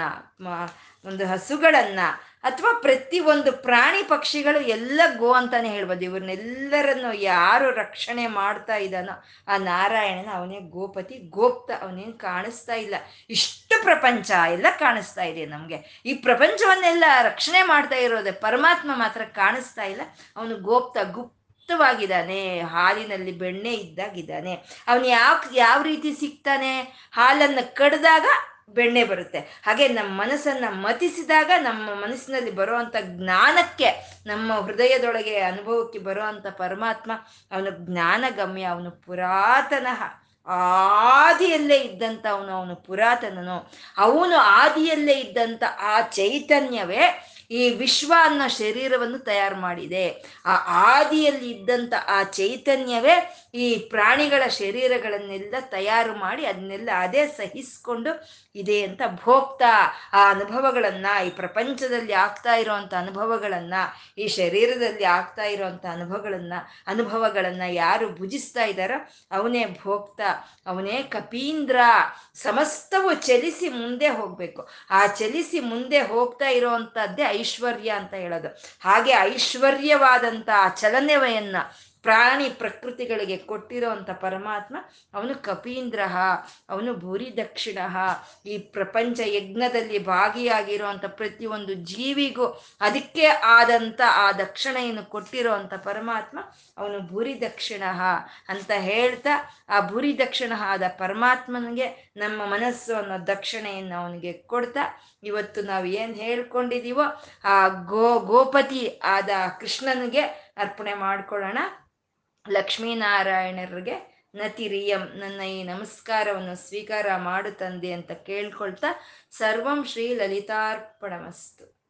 ಒಂದು ಹಸುಗಳನ್ನ, ಅಥವಾ ಪ್ರತಿ ಒಂದು ಪ್ರಾಣಿ ಪಕ್ಷಿಗಳು ಎಲ್ಲ ಗೋ ಅಂತಾನೆ ಹೇಳ್ಬೋದು. ಇವ್ರನ್ನೆಲ್ಲರನ್ನು ಯಾರು ರಕ್ಷಣೆ ಮಾಡ್ತಾ ಇದ್ದಾನೋ ಆ ನಾರಾಯಣನ ಅವನೇ ಗೋಪತಿ, ಗೋಪ್ತ, ಅವನೇನು ಕಾಣಿಸ್ತಾ ಇಲ್ಲ. ಇಷ್ಟು ಪ್ರಪಂಚ ಎಲ್ಲ ಕಾಣಿಸ್ತಾ ಇದೆ ನಮಗೆ. ಈ ಪ್ರಪಂಚವನ್ನೆಲ್ಲ ರಕ್ಷಣೆ ಮಾಡ್ತಾ ಇರೋದೆ ಪರಮಾತ್ಮ ಮಾತ್ರ ಕಾಣಿಸ್ತಾ ಇಲ್ಲ. ಅವನು ಗೋಪ್ತ, ಗುಪ್ತವಾಗಿದ್ದಾನೆ. ಹಾಲಿನಲ್ಲಿ ಬೆಣ್ಣೆ ಇದ್ದಾಗಿದ್ದಾನೆ. ಅವನು ಯಾವ ಯಾವ ರೀತಿ ಸಿಗ್ತಾನೆ? ಹಾಲನ್ನು ಕಡ್ದಾಗ ಬೆಣ್ಣೆ ಬರುತ್ತೆ. ಹಾಗೆ ನಮ್ಮ ಮನಸ್ಸನ್ನ ಮತಿಸಿದಾಗ ನಮ್ಮ ಮನಸ್ಸಿನಲ್ಲಿ ಬರುವಂತ ಜ್ಞಾನಕ್ಕೆ, ನಮ್ಮ ಹೃದಯದೊಳಗೆ ಅನುಭವಕ್ಕೆ ಬರುವಂತ ಪರಮಾತ್ಮ ಅವನು ಜ್ಞಾನಗಮ್ಯ, ಅವನು ಪುರಾತನ ಆದಿಯಲ್ಲೇ ಇದ್ದಂಥ ಅವನು ಅವನು ಪುರಾತನನು. ಅವನು ಆದಿಯಲ್ಲೇ ಇದ್ದಂತ ಆ ಚೈತನ್ಯವೇ ಈ ವಿಶ್ವ ಅನ್ನೋ ಶರೀರವನ್ನು ತಯಾರು ಮಾಡಿದೆ. ಆ ಆದಿಯಲ್ಲಿ ಇದ್ದಂಥ ಆ ಚೈತನ್ಯವೇ ಈ ಪ್ರಾಣಿಗಳ ಶರೀರಗಳನ್ನೆಲ್ಲ ತಯಾರು ಮಾಡಿ ಅದನ್ನೆಲ್ಲ ಅದೇ ಸಹಿಸ್ಕೊಂಡು ಇದೆ ಅಂತ ಭೋಗ್ತಾ ಆ ಅನುಭವಗಳನ್ನು ಈ ಪ್ರಪಂಚದಲ್ಲಿ ಆಗ್ತಾ ಇರೋವಂಥ ಅನುಭವಗಳನ್ನು, ಈ ಶರೀರದಲ್ಲಿ ಆಗ್ತಾ ಇರೋವಂಥ ಅನುಭವಗಳನ್ನು ಅನುಭವಗಳನ್ನು ಯಾರು ಭುಜಿಸ್ತಾ ಇದ್ದಾರೋ ಅವನೇ ಭೋಗ್ತಾ ಅವನೇ ಕಪೀಂದ್ರ. ಸಮಸ್ತವು ಚಲಿಸಿ ಮುಂದೆ ಹೋಗಬೇಕು. ಆ ಚಲಿಸಿ ಮುಂದೆ ಹೋಗ್ತಾ ಇರೋವಂಥದ್ದೇ ಐಶ್ವರ್ಯ ಅಂತ ಹೇಳೋದು. ಹಾಗೆ ಐಶ್ವರ್ಯವಾದಂಥ ಆ ಚಲನೆಯನ್ನ ಪ್ರಾಣಿ ಪ್ರಕೃತಿಗಳಿಗೆ ಕೊಟ್ಟಿರೋ ಅಂಥ ಪರಮಾತ್ಮ, ಅವನು ಕಪೀಂದ್ರ ಅವನು ಭೂರಿ ದಕ್ಷಿಣ ಈ ಪ್ರಪಂಚ ಯಜ್ಞದಲ್ಲಿ ಭಾಗಿಯಾಗಿರುವಂಥ ಪ್ರತಿಯೊಂದು ಜೀವಿಗೂ ಅದಕ್ಕೆ ಆದಂಥ ಆ ದಕ್ಷಿಣೆಯನ್ನು ಕೊಟ್ಟಿರೋ ಅಂಥ ಪರಮಾತ್ಮ, ಅವನು ಭೂರಿ ದಕ್ಷಿಣ ಅಂತ ಹೇಳ್ತಾ ಆ ಭೂರಿ ದಕ್ಷಿಣ ಆದ ಪರಮಾತ್ಮನಿಗೆ ನಮ್ಮ ಮನಸ್ಸು ಅನ್ನೋ ದಕ್ಷಿಣೆಯನ್ನು ಅವನಿಗೆ ಕೊಡ್ತಾ ಇವತ್ತು ನಾವು ಏನು ಹೇಳ್ಕೊಂಡಿದೀವೋ ಆ ಗೋ ಗೋಪತಿ ಆದ ಕೃಷ್ಣನಿಗೆ ಅರ್ಪಣೆ ಮಾಡ್ಕೊಳ್ಳೋಣ. ಲಕ್ಷ್ಮೀನಾರಾಯಣರಿಗೆ ನತಿರಿಯಂ ನನ್ನ ಈ ನಮಸ್ಕಾರವನ್ನು ಸ್ವೀಕಾರ ಮಾಡು ತಂದೆ ಅಂತ ಕೇಳ್ಕೊಳ್ತಾ ಸರ್ವಂ ಶ್ರೀ ಲಲಿತಾರ್ಪಣಮಸ್ತು.